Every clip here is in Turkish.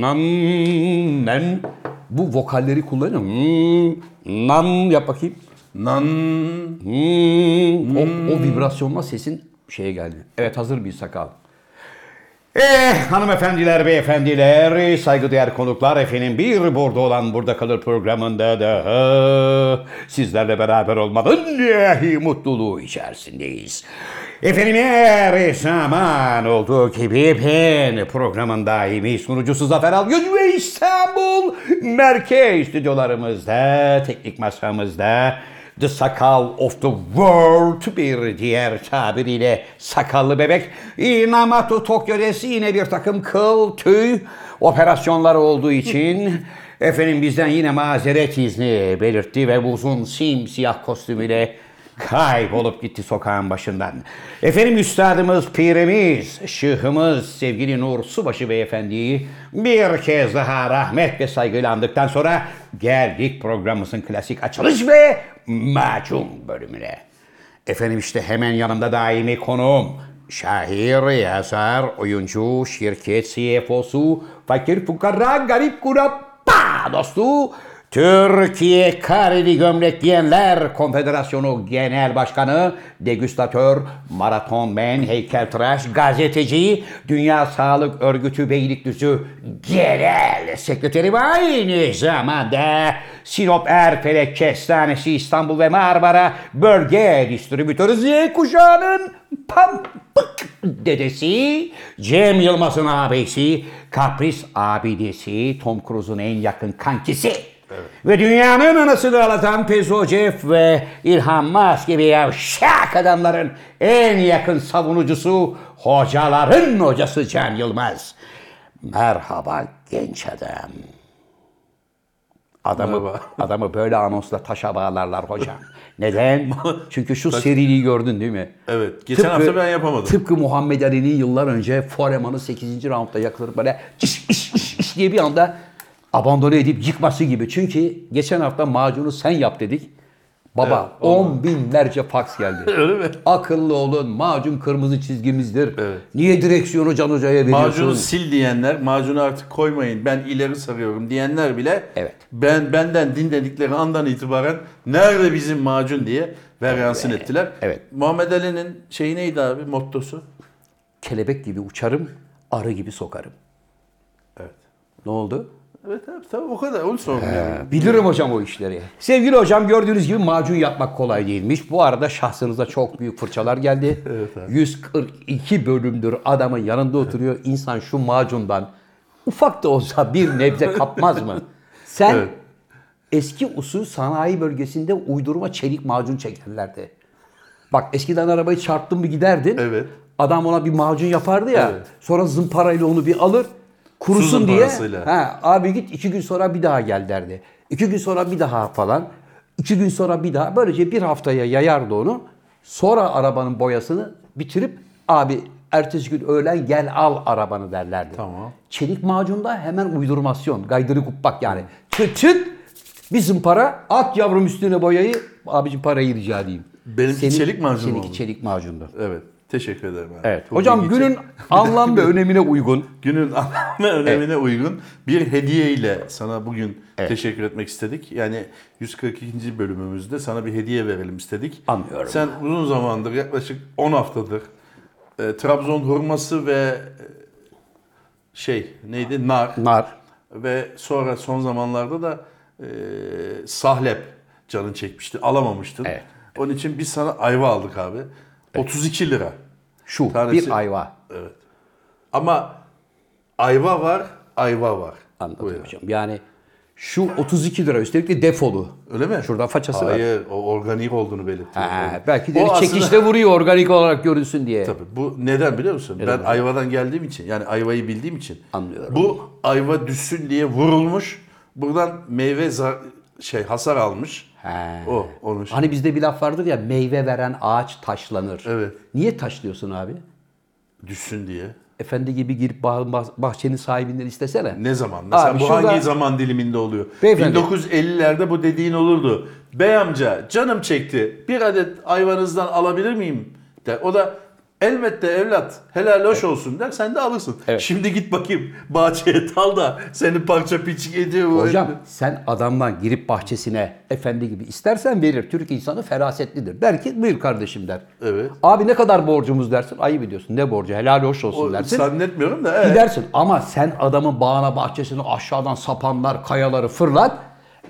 Nam, nem. Bu vokalleri kullanıyor. Hmm, nam yap bakayım. Nan. Hmm, o, o vibrasyonla sesin şeye geldi. Evet hazır bir sakal. Eh hanımefendiler, beyefendiler, saygıdeğer konuklar efendim bir burada olan burada kalır programında da sizlerle beraber olmanın mutluluğu içerisindeyiz. Efendim her zaman olduğu gibi ben programın daimi sunucusu Zafer Algöz ve İstanbul Merkez stüdyolarımızda, teknik masamızda The Sakal of the World bir diğer tabiriyle sakallı bebek. Inamatu Tokyo'desi yine bir takım kıl, tüy operasyonları olduğu için efendim bizden yine mazeret izni belirtti ve bu uzun simsiyah kostümüyle kaybolup gitti sokağın başından. Efendim üstadımız, pirimiz, şıhımız sevgili Nur Subaşı Beyefendi'yi bir kez daha rahmet ve saygıyla andıktan sonra geldik programımızın klasik açılış ve macun bölümüne. Efendim işte hemen yanımda daimi konuğum. Şair, yazar, oyuncu, şirket CFO'su, fakir fukara, garip kurabba dostu, Türkiye Kareli Gömlek Giyenler Konfederasyonu Genel Başkanı, degüstatör, maratonmen, heykeltıraş, gazeteci, Dünya Sağlık Örgütü Beylikdüzü Genel Sekreteri ve aynı zamanda Sinop Erfelek Kestanesi İstanbul ve Marmara Bölge Distribütörü Z kuşağının Pampık dedesi, Cem Yılmaz'ın abisi, Kapris abidesi, Tom Cruise'un en yakın kankisi. Ve dünyanın anasını ağlatan Pezo Jeff ve İlhan Musk gibi yavşak adamların en yakın savunucusu, hocaların hocası Can Yılmaz. Merhaba genç adam. Adamı, Merhaba. adamı böyle anonsla taşa bağlarlar hocam. Neden? Çünkü şu seriliği gördün değil mi? Evet. Geçen hafta ben yapamadım. Tıpkı Muhammed Ali'nin yıllar önce Foreman'ı 8. roundda yakılır böyle iş iş iş iş diye bir anda abandone edip yıkması gibi. Çünkü geçen hafta macunu sen yap dedik. Baba Evet, on binlerce faks geldi. Öyle mi? Akıllı olun macun kırmızı çizgimizdir. Evet. Niye direksiyonu Can Hoca'ya veriyorsun? Macunu sil diyenler, macunu artık koymayın ben ileri sarıyorum diyenler bile Evet. ben benden dinledikleri andan itibaren nerede bizim macun diye veryansın ettiler. Evet. Muhammed Ali'nin şeyi neydi abi mottosu? Kelebek gibi uçarım, arı gibi sokarım. Evet. Ne oldu? Evet abi tabii o kadar onu sordum yani. Bilirim hocam o işleri. Sevgili hocam gördüğünüz gibi macun yapmak kolay değilmiş. Bu arada şahsınıza çok büyük fırçalar geldi. 142 bölümdür adamın yanında oturuyor. İnsan şu macundan ufak da olsa bir nebze kapmaz mı? Sen Evet. eski usul sanayi bölgesinde uydurma çelik macun çekerlerdi. Bak eskiden arabayı çarptın mı giderdin. Evet. Adam ona bir macun yapardı ya. Evet. Sonra zımparayla onu bir alır. Kurusun Su diye. zımparasıyla. Ha, abi git iki gün sonra bir daha gel derdi. İki gün sonra bir daha falan. İki gün sonra bir daha. Böylece bir haftaya yayardı onu. Sonra arabanın boyasını bitirip abi ertesi gün öğlen gel al arabanı derlerdi. Tamam. Çelik macunda hemen uydurmasyon. Gaydırı kuppak yani. Çıt çıt bir zımpara at yavrum üstüne boyayı. Abicim parayı rica edeyim. Benimki çelik macun mu Seninki oldu? çelik macundu. Evet. Teşekkür ederim. abi. Evet. Bu Hocam bilgi günün anlam ve önemine uygun. Günün anlam ve önemine uygun bir hediye ile sana bugün teşekkür etmek istedik. Yani 142. bölümümüzde sana bir hediye verelim istedik. Anlıyorum. Sen uzun zamandır yaklaşık 10 haftadır e, Trabzon hurması ve e, şey neydi nar Nar. ve sonra son zamanlarda da e, sahlep canın çekmişti. Alamamıştın. Evet. Onun için biz sana ayva aldık abi. 32 lira. Şu Tanesi- bir ayva. Evet. Ama ayva var, ayva var. Anladım hocam. Yani şu 32 lira üstelik de defolu. Öyle mi? Şuradan façası var. Hayır, o organik olduğunu belirtiyor. Ha, belki de O aslında- çekişte vuruyor organik olarak görünsün diye. Tabii bu neden biliyor musun? ben ayvadan geldiğim için yani ayvayı bildiğim için. Anlıyorum. Bu ayva düşsün diye vurulmuş. Buradan meyve şey hasar almış. He. O onun şey. Hani bizde bir laf vardır ya meyve veren ağaç taşlanır. Evet. Niye taşlıyorsun abi? düşsün diye. Efendi gibi girip bah- bah- bahçenin sahibinden istesene. Ne zaman? Mesela Abi bu şurada- hangi zaman diliminde oluyor? Beyefendi. 1950'lerde bu dediğin olurdu. Bey amca canım çekti. Bir adet ayvanızdan alabilir miyim? Der. O da Elbette evlat helal hoş olsun der sen de alırsın. Evet. Şimdi git bakayım bahçeye tal da seni parça piçik ediyor. bu Hocam sen adamdan girip bahçesine efendi gibi istersen verir. Türk insanı ferasetlidir. Der ki buyur kardeşim der. Evet. Abi ne kadar borcumuz dersin. Ayıp ediyorsun. Ne borcu? Helal hoş olsun O, dersin. zannetmiyorum da. evet. Gidersin ama sen adamın bağına bahçesine aşağıdan sapanlar, kayaları fırlat.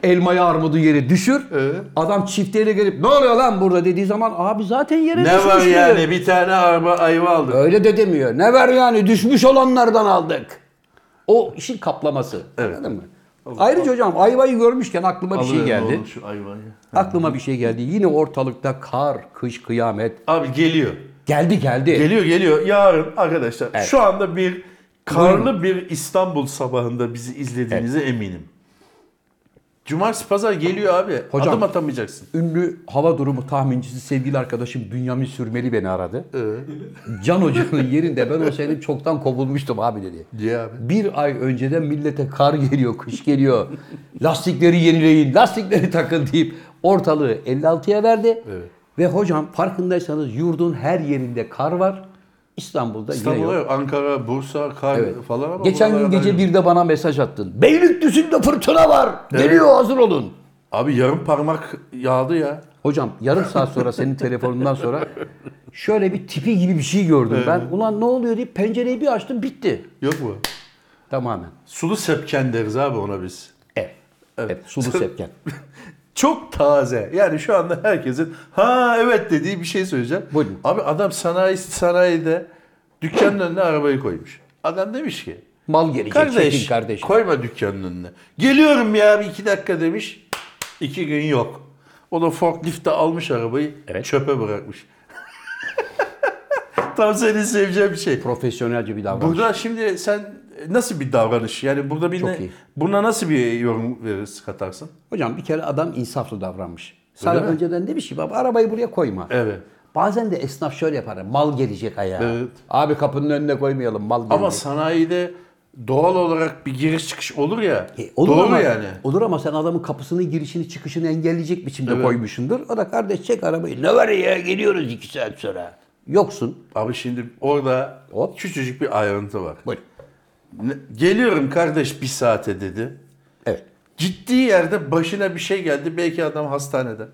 Elmayı armudu yeri düşür. Evet. Adam çiftliğine gelip ne oluyor lan burada dediği zaman abi zaten yere Ne düşmüş var diyor. yani bir tane araba ayva aldık. Öyle de demiyor. Ne var yani düşmüş olanlardan aldık. O işin kaplaması. Evet. Anladın mı? Ayrıca hocam ayvayı görmüşken aklıma bir şey geldi. oğlum şu ayvayı. Aklıma bir şey geldi. Yine ortalıkta kar, kış, kıyamet. Abi geliyor. Geldi geldi. Geliyor geliyor. Yarın arkadaşlar şu anda bir karlı bir İstanbul sabahında bizi izlediğinize eminim. Cumartesi pazar geliyor abi. Hocam- Adım atamayacaksın. Ünlü hava durumu tahmincisi sevgili arkadaşım Bünyamin Sürmeli beni aradı. Evet. Can Hoca'nın yerinde ben o senin çoktan kovulmuştum abi dedi. Diye abi. Bir ay önceden millete kar geliyor, kış geliyor. Lastikleri yenileyin, lastikleri takın deyip ortalığı 56'ya verdi. Evet. Ve hocam farkındaysanız yurdun her yerinde kar var. İstanbul'da yine İstanbul'da yok. yok. Ankara, Bursa, kar Evet. falan ama Geçen gün buralarda gece yok. bir de bana mesaj attın. Beylikdüzü'nde fırtına var. Geliyor hazır olun. Abi yarım parmak yağdı ya. Hocam yarım saat sonra senin telefonundan sonra şöyle bir tipi gibi bir şey gördüm ben. Ulan ne oluyor deyip pencereyi bir açtım bitti. Yok mu? Tamamen. Sulu sepken deriz abi ona biz. Evet. Evet. sulu sepken. Çok taze. Yani şu anda herkesin ha evet dediği bir şey söyleyeceğim. Buyurun. Abi adam sanayi sanayide dükkanın önüne arabayı koymuş. Adam demiş ki Mal gelecek kardeş, çekin kardeşim. koyma dükkanın önüne. Geliyorum ya bir iki dakika demiş. İki gün yok. O da forklifte almış arabayı Evet. çöpe bırakmış. Tam senin seveceğin bir şey. Profesyonelce bir davranış. Burada şimdi sen nasıl bir davranış? Yani burada bir Çok ne- iyi. buna nasıl bir yorum verirsin, katarsın? Hocam bir kere adam insaflı davranmış. Sana önceden demiş ki baba arabayı buraya koyma. Evet. Bazen de esnaf şöyle yapar. Mal gelecek ayağa. Evet. Abi kapının önüne koymayalım mal gelecek. Ama sanayide doğal olarak bir giriş çıkış olur ya. E, olur doğru ama, yani. Olur ama sen adamın kapısının girişini çıkışını engelleyecek biçimde Evet. koymuşsundur. O da kardeş çek arabayı. Ne var ya geliyoruz iki saat sonra. Yoksun. Abi şimdi orada Hop. küçücük bir ayrıntı var. Buyur. Geliyorum kardeş bir saate dedi. Evet. Gittiği yerde başına bir şey geldi. Belki adam hastanede.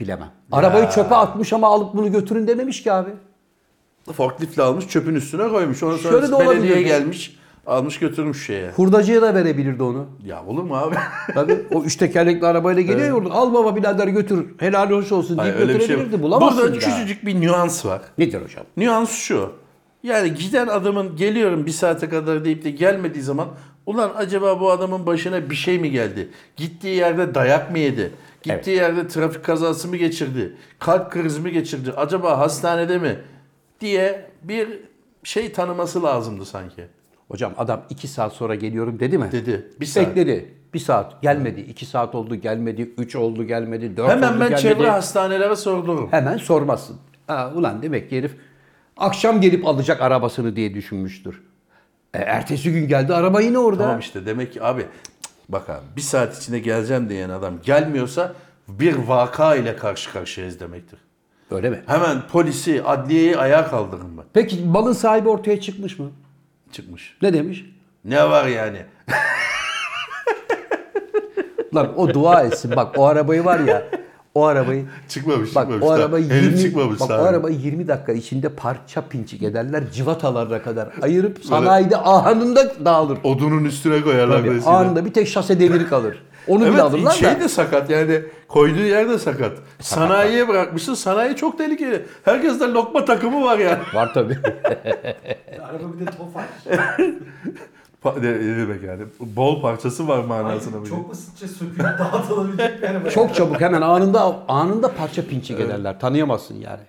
Bilemem. Arabayı çöpe atmış ama alıp bunu götürün dememiş ki abi. Forkliftle almış çöpün üstüne koymuş. Ondan Şöyle sonra de olabilir belediye mi? gelmiş. Almış götürmüş şeye. Hurdacıya da verebilirdi onu. Ya olur mu abi? Tabii o üç tekerlekli arabayla geliyor ya orada. Al baba birader götür. Helal hoş olsun deyip Hayır, şey götürebilirdi. yok. Bulamazsın Burada küçücük bir nüans var. Nedir hocam? Nüans şu. Yani giden adamın geliyorum bir saate kadar deyip de gelmediği zaman ulan acaba bu adamın başına bir şey mi geldi? Gittiği yerde dayak mı yedi? Gittiği yerde trafik kazası mı geçirdi? Kalp krizi mi geçirdi? Acaba hastanede mi? Diye bir şey tanıması lazımdı sanki. Hocam adam iki saat sonra geliyorum dedi mi? Dedi. Bir saat. Bekledi. Bir saat gelmedi. iki saat oldu gelmedi. Üç oldu gelmedi. Dört Hemen oldu ben gelmedi. çevre hastanelere sordurum. Hemen sormazsın. Ha, ulan demek ki herif akşam gelip alacak arabasını diye düşünmüştür. E, ertesi gün geldi araba yine orada. Tamam işte demek ki abi bak abi bir saat içinde geleceğim diyen adam gelmiyorsa bir vaka ile karşı karşıyayız demektir. Öyle mi? Hemen polisi, adliyeyi ayağa kaldırın ben. Peki malın sahibi ortaya çıkmış mı? Çıkmış. Ne demiş? Ne var yani? Lan o dua etsin. Bak o arabayı var ya. O arabayı Çıkmamış, Bak çıkmamış. o henüz 20 çıkmamış bak o arabayı 20 dakika içinde parça pinçik ederler. Civatalarına kadar ayırıp sanayide anında dağılır. Odunun üstüne koyarlar Tabii, mesela. anında bir tek şase demiri kalır. Onu bile Evet alırlar şey da. de sakat yani koyduğu yer de sakat. Sanayiye bırakmışsın. Sanayi çok tehlikeli. Herkeste lokma takımı var yani. Var tabii. Araba bir de tofaş. Demek yani? Bol parçası var manasına. Ay, bu. çok basitçe sökülüp dağıtılabilecek bir araba. Çok çabuk hemen anında anında parça pinçik ederler. Tanıyamazsın yani.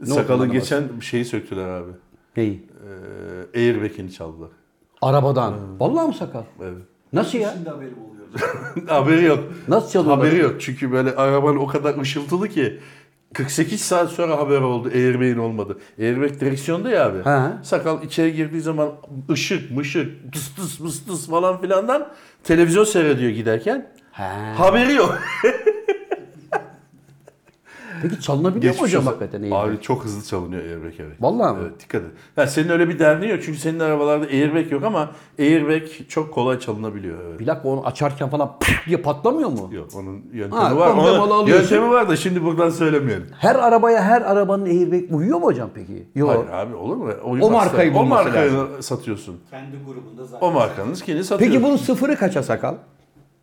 Ne Sakalın geçen şeyi söktüler abi. Neyi? Ee, airbag'ini çaldılar. Arabadan. Vallahi mı sakal? Evet. Nasıl ya? Şimdi haberim oluyor. Haberi yok. Nasıl çalıyorlar? Haberi yok. Çünkü böyle araban o kadar ışıltılı ki 48 saat sonra haber oldu airbag'in olmadı. Airbag direksiyonda ya abi. He. Sakal içeri girdiği zaman ışık mışık tıs tıs mıs tıs falan filandan televizyon seyrediyor giderken. He. Haberi yok. Peki çalınabiliyor mu Geçmiş hocam olsun. hakikaten airbag? Abi çok hızlı çalınıyor airbag evet. Vallahi mi? Evet dikkat et. Ya senin öyle bir derdin yok çünkü senin arabalarda airbag yok ama airbag çok kolay çalınabiliyor. Evet. Bir dakika onu açarken falan püf diye patlamıyor mu? Yok onun yöntemi Ha, var. komple Onun alıyorsun. yöntemi var da şimdi buradan söylemeyelim. Her arabaya her arabanın airbag uyuyor mu hocam peki? Yok. Hayır abi olur mu? O markayı O bulması markayı lazım. satıyorsun. Kendi grubunda zaten. O markanın kendini satıyor. Peki bunun sıfırı kaça sakal?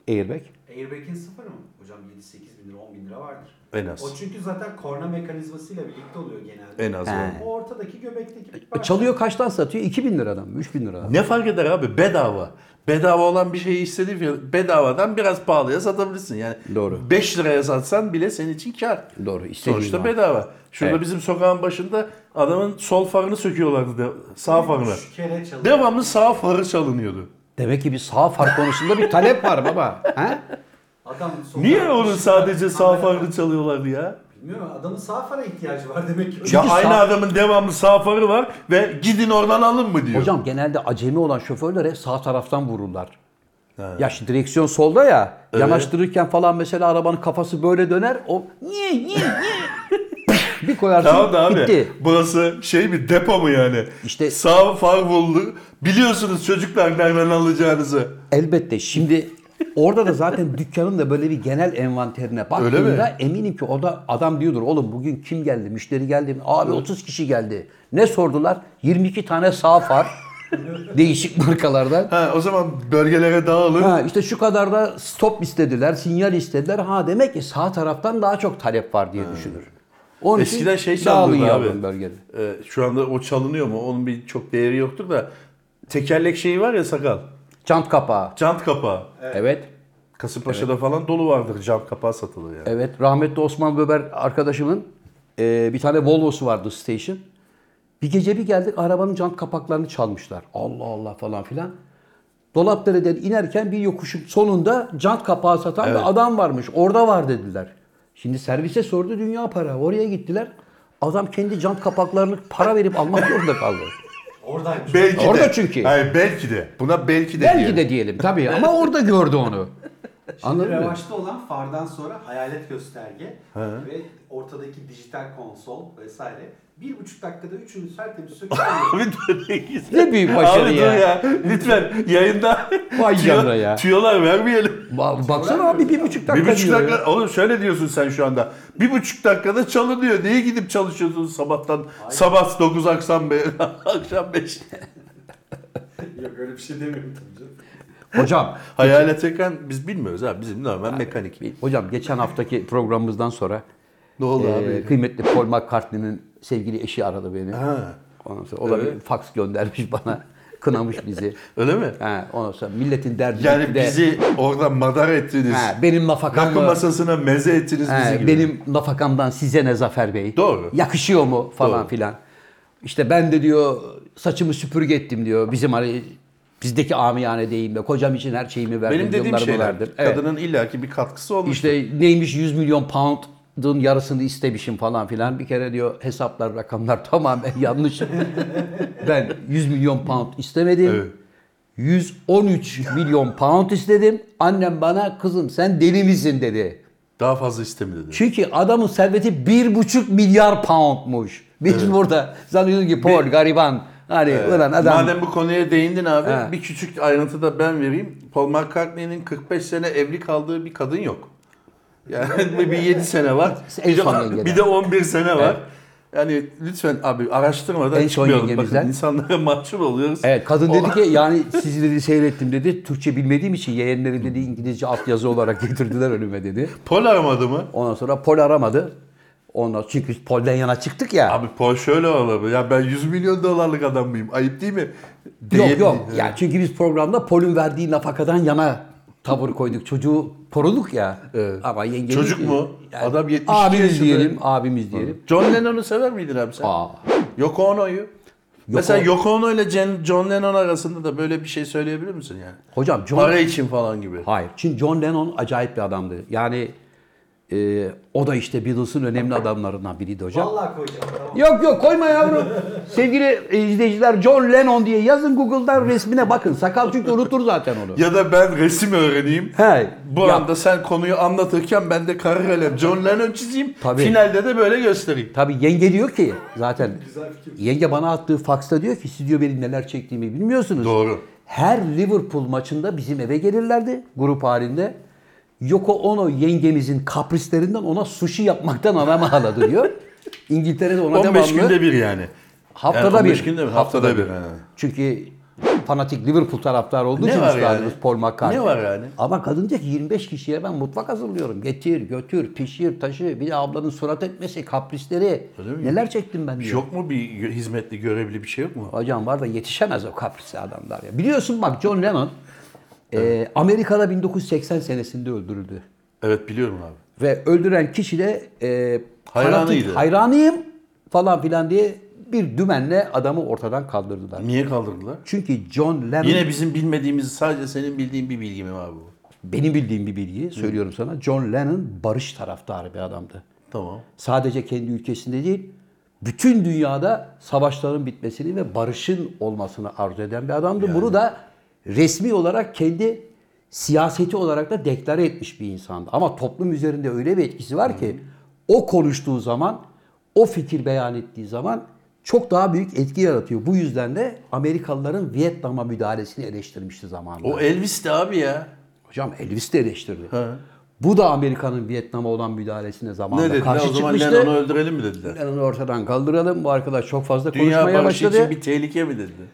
Airbag. Airbag'in sıfır mı? Hocam 7-8 bin lira 10 bin lira vardır. En az. O çünkü zaten korna mekanizmasıyla birlikte oluyor genelde. En az He. O ortadaki göbekteki bir parça. Çalıyor kaçtan satıyor? 2000 liradan mı? 3000 liradan. Ne fark eder abi? Bedava. Bedava olan bir şeyi istediğin fiyat bedavadan biraz pahalıya satabilirsin. Yani Doğru. 5 liraya satsan bile senin için kar. Doğru. istediğin Sonuçta var. bedava. Şurada Evet. bizim sokağın başında adamın sol farını söküyorlardı. De, sağ farını. Üç kere çalıyor. Devamlı sağ farı çalınıyordu. Demek ki bir sağ far konusunda bir talep var baba. He? Adam Niye onun sadece sağ farını çalıyorlardı ya? Bilmiyorum adamın sağ fara ihtiyacı var demek ki. Ya Çünkü aynı sağ- adamın devamlı sağ farı var ve gidin oradan alın mı diyor. Hocam genelde acemi olan şoförler hep sağ taraftan vururlar. Ya şimdi direksiyon solda ya. Yanaştırırken falan mesela arabanın kafası böyle döner. O niye niye niye bir koyarsın Tamam da abi gitti. burası şey mi depo mu yani? İşte- sağ far buldu. Biliyorsunuz çocuklar nereden alacağınızı. Elbette şimdi orada da zaten dükkanın da böyle bir genel envanterine baktığında eminim ki o da adam diyordur oğlum bugün kim geldi müşteri geldi mi? Abi 30 kişi geldi. Ne sordular? 22 tane sağ far değişik markalardan. Ha, o zaman bölgelere dağılın. Ha işte şu kadar da stop istediler, sinyal istediler. Ha demek ki sağ taraftan daha çok talep var diye düşünür. Onun Eskiden şey yavrum abi. bölgede. Ee, şu anda o çalınıyor mu? Onun bir çok değeri yoktur da. Tekerlek şeyi var ya sakal. Çant kapağı. Jant kapağı. Evet. Kasımpaşa'da falan dolu vardır jant kapağı satılır yani. Evet. Rahmetli Osman Böber arkadaşımın e, bir tane Volvo'su vardı station. Bir gece bir geldik arabanın jant kapaklarını çalmışlar. Allah Allah falan filan. Dolapdere'den inerken bir yokuşun sonunda jant kapağı satan bir adam varmış. Orada var dediler. Şimdi servise sordu dünya para. Oraya gittiler. Adam kendi jant kapaklarını para verip almak zorunda kaldı. Oradaymış. Belki Orada de. çünkü. Hayır belki de. Buna belki de Belki diyelim. de diyelim tabii ama orada gördü onu. Şimdi Anladın mı? revaçta olan fardan sonra hayalet gösterge ve ortadaki dijital konsol vesaire bir buçuk dakikada üçünü tertemiz söküyor. Abi dur ne güzel. Ne büyük başarı Abi ya. dur ya. Lütfen yayında Vay tüyo- canına ya. tüyolar vermeyelim. Ba- Baksana abi bir buçuk dakika Bir buçuk diyor ya. dakika, oğlum şöyle diyorsun sen şu anda. Bir buçuk dakikada çalınıyor. Niye gidip çalışıyorsun sabahtan? Sabah 9 akşam 5. akşam 5. Yok öyle bir şey demiyorum tabii canım. Hocam Hayalet ekran biz bilmiyoruz abi. Bizim normal mekanik. Hocam geçen haftaki programımızdan sonra Ne oldu e, abi? kıymetli Paul McCartney'nin sevgili eşi aradı beni. Ha, Ondan sonra o da Evet. bir fax göndermiş bana. Kınamış bizi. öyle mi? Ha, ondan sonra milletin derdi Yani de, bizi orada madar ettiniz. ha, benim Rakı mı? masasına meze ettiniz bizi gibi. benim nafakamdan size ne Zafer Bey? Doğru. Yakışıyor mu falan Doğru. filan. İşte ben de diyor saçımı süpürge ettim diyor. Bizim hani bizdeki amiyane deyimle kocam için her şeyimi verdim. Benim dediğim yıllarımı şeyler. verdim. Evet. Kadının illaki bir katkısı olmuş. İşte neymiş 100 milyon pound'ın yarısını istemişim falan filan. Bir kere diyor hesaplar rakamlar tamamen yanlış. ben 100 milyon pound istemedim. Evet. 113 milyon pound istedim. Annem bana kızım sen deli misin dedi. Daha fazla istemi dedi. Çünkü adamın serveti 1,5 milyar poundmuş. Biz burada sanıyoruz ki Paul gariban. Hani ulan adam Madem bu konuya değindin abi Ha. bir küçük ayrıntı da ben vereyim. Paul McCartney'nin 45 sene evli kaldığı bir kadın yok. Yani bir 7 sene var. En Bir de, son bir de 11 sene var. Evet. Yani lütfen abi araştırmadan En son çıkmayalım. yengemizden. Bakın insanlara mahcup oluyoruz. Evet kadın O- dedi ki yani sizi dedi seyrettim dedi. Türkçe bilmediğim için yeğenleri dedi İngilizce altyazı olarak getirdiler önüme dedi. Paul aramadı mı? Ondan sonra Pol aramadı. Ondan çünkü Pol'den yana çıktık ya. Abi Paul şöyle olabilir. Ya ben 100 milyon dolarlık adam mıyım? Ayıp değil mi? yok Değil- yok. Yani çünkü biz programda Pol'ün verdiği nafakadan yana tavır koyduk. Çocuğu koruduk ya. Evet. Ama yengemiz Çocuk mu? Adam 72 abimiz yaşında. diyelim, abimiz diyelim. John Lennon'u sever miydin abi sen? Aa. Yoko Ono'yu. Mesela Yoko Ono ile John Lennon arasında da böyle bir şey söyleyebilir misin yani? Hocam John Para için falan gibi. Hayır. Çünkü John Lennon acayip bir adamdı. Yani Ee, o da işte Beatles'ın önemli adamlarından biriydi hocam. Vallahi koyacağım tamam. Yok yok koyma yavrum. Sevgili izleyiciler John Lennon diye yazın Google'dan resmine bakın. Sakal çünkü unutur zaten onu. Ya da ben resim öğreneyim. He. Bu ya, anda sen konuyu anlatırken ben de kara kalem John Lennon çizeyim. Tabii. Finalde de böyle göstereyim. Tabii yenge diyor ki zaten Güzel fikir. yenge bana attığı faksta diyor ki siz diyor benim neler çektiğimi bilmiyorsunuz. Doğru. Her Liverpool maçında bizim eve gelirlerdi grup halinde. Yoko Ono yengemizin kaprislerinden ona sushi yapmaktan anam ağladı diyor. İngiltere'de ona 15 devamlı günde bir yani. haftada Yani 15 bir. günde mi? Haftada bir, he. Çünkü fanatik Liverpool taraftarı olduğu Ne için üstadımız yani? Paul McCartney. Ne var yani? Ama kadın diyor ki 25 kişiye ben mutfak hazırlıyorum. Getir, götür, pişir, taşı. Bir de ablanın surat etmesi, kaprisleri. Neler çektim ben diyor. Yok mu bir hizmetli, görevli bir şey yok mu? Hocam var da yetişemez o kaprisli adamlar ya. Biliyorsun bak John Lennon e, Amerika'da 1980 senesinde öldürüldü. Evet biliyorum abi. Ve öldüren kişi de e, Hayranıydı. fanatik, hayranıyım falan filan diye bir dümenle adamı ortadan kaldırdılar. Niye kaldırdılar? Çünkü John Lennon Yine bizim bilmediğimiz sadece senin bildiğin bir bilgi mi var bu? benim bildiğim bir bilgi söylüyorum sana. John Lennon barış taraftarı bir adamdı. Tamam. Sadece kendi ülkesinde değil, bütün dünyada savaşların bitmesini ve barışın olmasını arzu eden bir adamdı. Bunu da resmi olarak kendi siyaseti olarak da deklare etmiş bir insandı. Ama toplum üzerinde öyle bir etkisi var ki o konuştuğu zaman, o fikir beyan ettiği zaman çok daha büyük etki yaratıyor. Bu yüzden de Amerikalıların Vietnam'a müdahalesini eleştirmişti zamanında. O Elvis de abi ya. Hocam Elvis de eleştirdi. He. Bu da Amerika'nın Vietnam'a olan müdahalesine zamanında Ne dediler? karşı O zaman çıkmıştı. Lennon'u öldürelim mi dediler? Lennon'u ortadan kaldıralım. Bu arkadaş çok fazla Dünya konuşmaya barışı başladı. için bir tehlike mi dediler?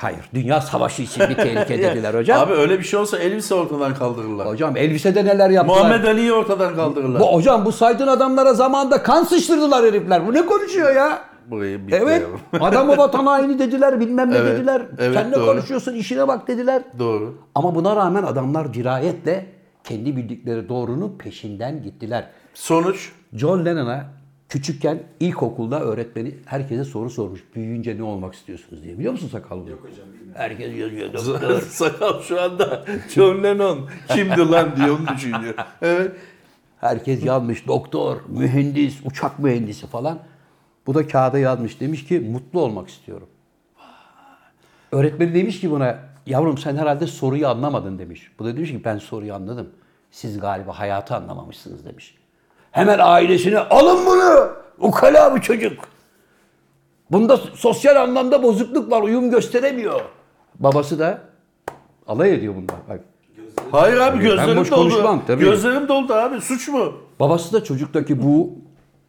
Hayır, dünya savaşı için bir tehlike dediler hocam. Abi öyle bir şey olsa Elvis'i ortadan kaldırırlar. Hocam Elvis'e de neler yaptılar. Muhammed Ali'yi ortadan kaldırırlar. Bu, hocam bu saydığın adamlara zamanında kan sıçtırdılar herifler. Bu ne konuşuyor ya? Burayı Evet. Adamı vatan haini dediler, bilmem ne Evet, dediler. evet, Sen ne doğru. konuşuyorsun, işine bak dediler. Doğru. Ama buna rağmen adamlar dirayetle kendi bildikleri doğrunun peşinden gittiler. Sonuç John Lennon'a küçükken ilkokulda öğretmeni herkese soru sormuş. Büyüyünce ne olmak istiyorsunuz diye. Biliyor musun sakallı? Yok hocam Herkes yazıyor doktor. Sakal şu anda John Lennon kimdi lan diye onu düşünüyor. Evet. Herkes yazmış doktor, mühendis, uçak mühendisi falan. Bu da kağıda yazmış. Demiş ki mutlu olmak istiyorum. Öğretmeni demiş ki buna yavrum sen herhalde soruyu anlamadın demiş. Bu da demiş ki ben soruyu anladım. Siz galiba hayatı anlamamışsınız demiş. Hemen ailesine alın bunu. Ukala bu çocuk. Bunda sosyal anlamda bozukluk var. Uyum gösteremiyor. Babası da alay ediyor bundan. Bak. Hayır abi Ben gözlerim boş doldu. konuşmam, tabii. Gözlerim doldu abi. Suç mu? Babası da çocuktaki bu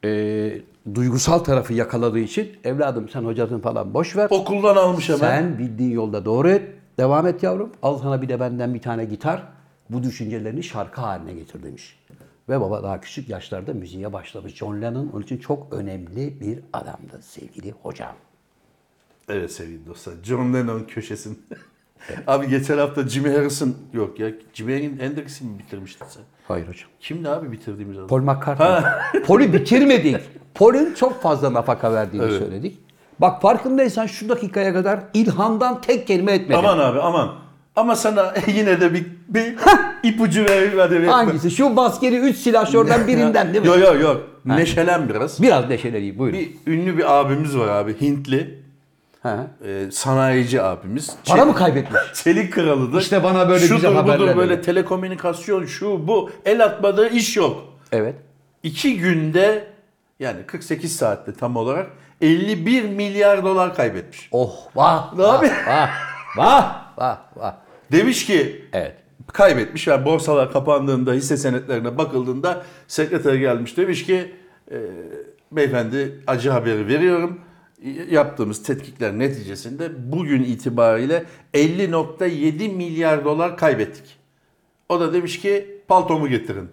e, duygusal tarafı yakaladığı için evladım sen hocasın falan boş ver. Okuldan almış hemen. Sen bildiğin yolda doğru et. Devam et yavrum. Al sana bir de benden bir tane gitar. Bu düşüncelerini şarkı haline getir demiş. Ve baba daha küçük yaşlarda müziğe başlamış. John Lennon onun için çok önemli bir adamdı sevgili hocam. Evet sevgili dostlar. John Lennon köşesinde. abi geçen hafta Jimi Harrison yok ya. Jimi Hendrix'i mi bitirmiştin sen? Hayır hocam. Kimdi abi bitirdiğimiz adam? Paul McCartney. Paul'ü bitirmedik. Paul'ün çok fazla nafaka verdiğini Evet. söyledik. Bak farkındaysan şu dakikaya kadar ilhamdan tek kelime etmedi. Aman abi aman. Ama sana yine de bir, bir ipucu bir- Hangisi? Şu maskeli 3 silahşörden birinden değil mi? Yok yok yok. Neşelen biraz. Biraz neşeleneyim buyurun. Bir ünlü bir abimiz var abi. Hintli. Ha. e, sanayici abimiz. Para mı kaybetmiş? Çelik kralıdır. İşte bana böyle Şudur, güzel haberler böyle verin. telekomünikasyon şu bu. El atmadığı iş yok. Evet. İki günde yani 48 saatte tam olarak 51 milyar dolar kaybetmiş. Oh vah Ne vah, abi? vah vah vah vah. Demiş ki Evet. kaybetmiş ve borsalar kapandığında hisse senetlerine bakıldığında sekreter gelmiş demiş ki e, beyefendi acı haberi veriyorum. Yaptığımız tetkikler neticesinde bugün itibariyle 50.7 milyar dolar kaybettik. O da demiş ki paltomu getirin.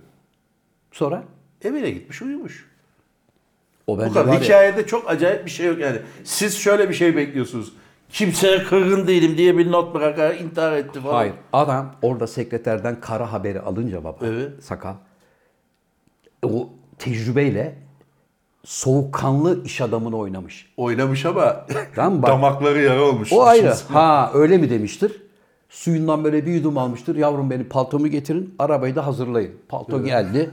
Sonra? Evine gitmiş uyumuş. O Bu kadar. var ya, Hikayede çok acayip bir şey yok yani. Siz şöyle bir şey bekliyorsunuz. Kimseye kırgın değilim diye bir not bırakarak intihar etti falan. Hayır. Adam orada sekreterden kara haberi alınca baba. Evet. Sakal. O tecrübeyle soğukkanlı iş adamını oynamış. Oynamış ama Tamam bak. damakları yara olmuş. O ayrı. Ha öyle mi demiştir? Suyundan böyle bir yudum almıştır. Yavrum benim paltomu getirin. Arabayı da hazırlayın. Palto geldi.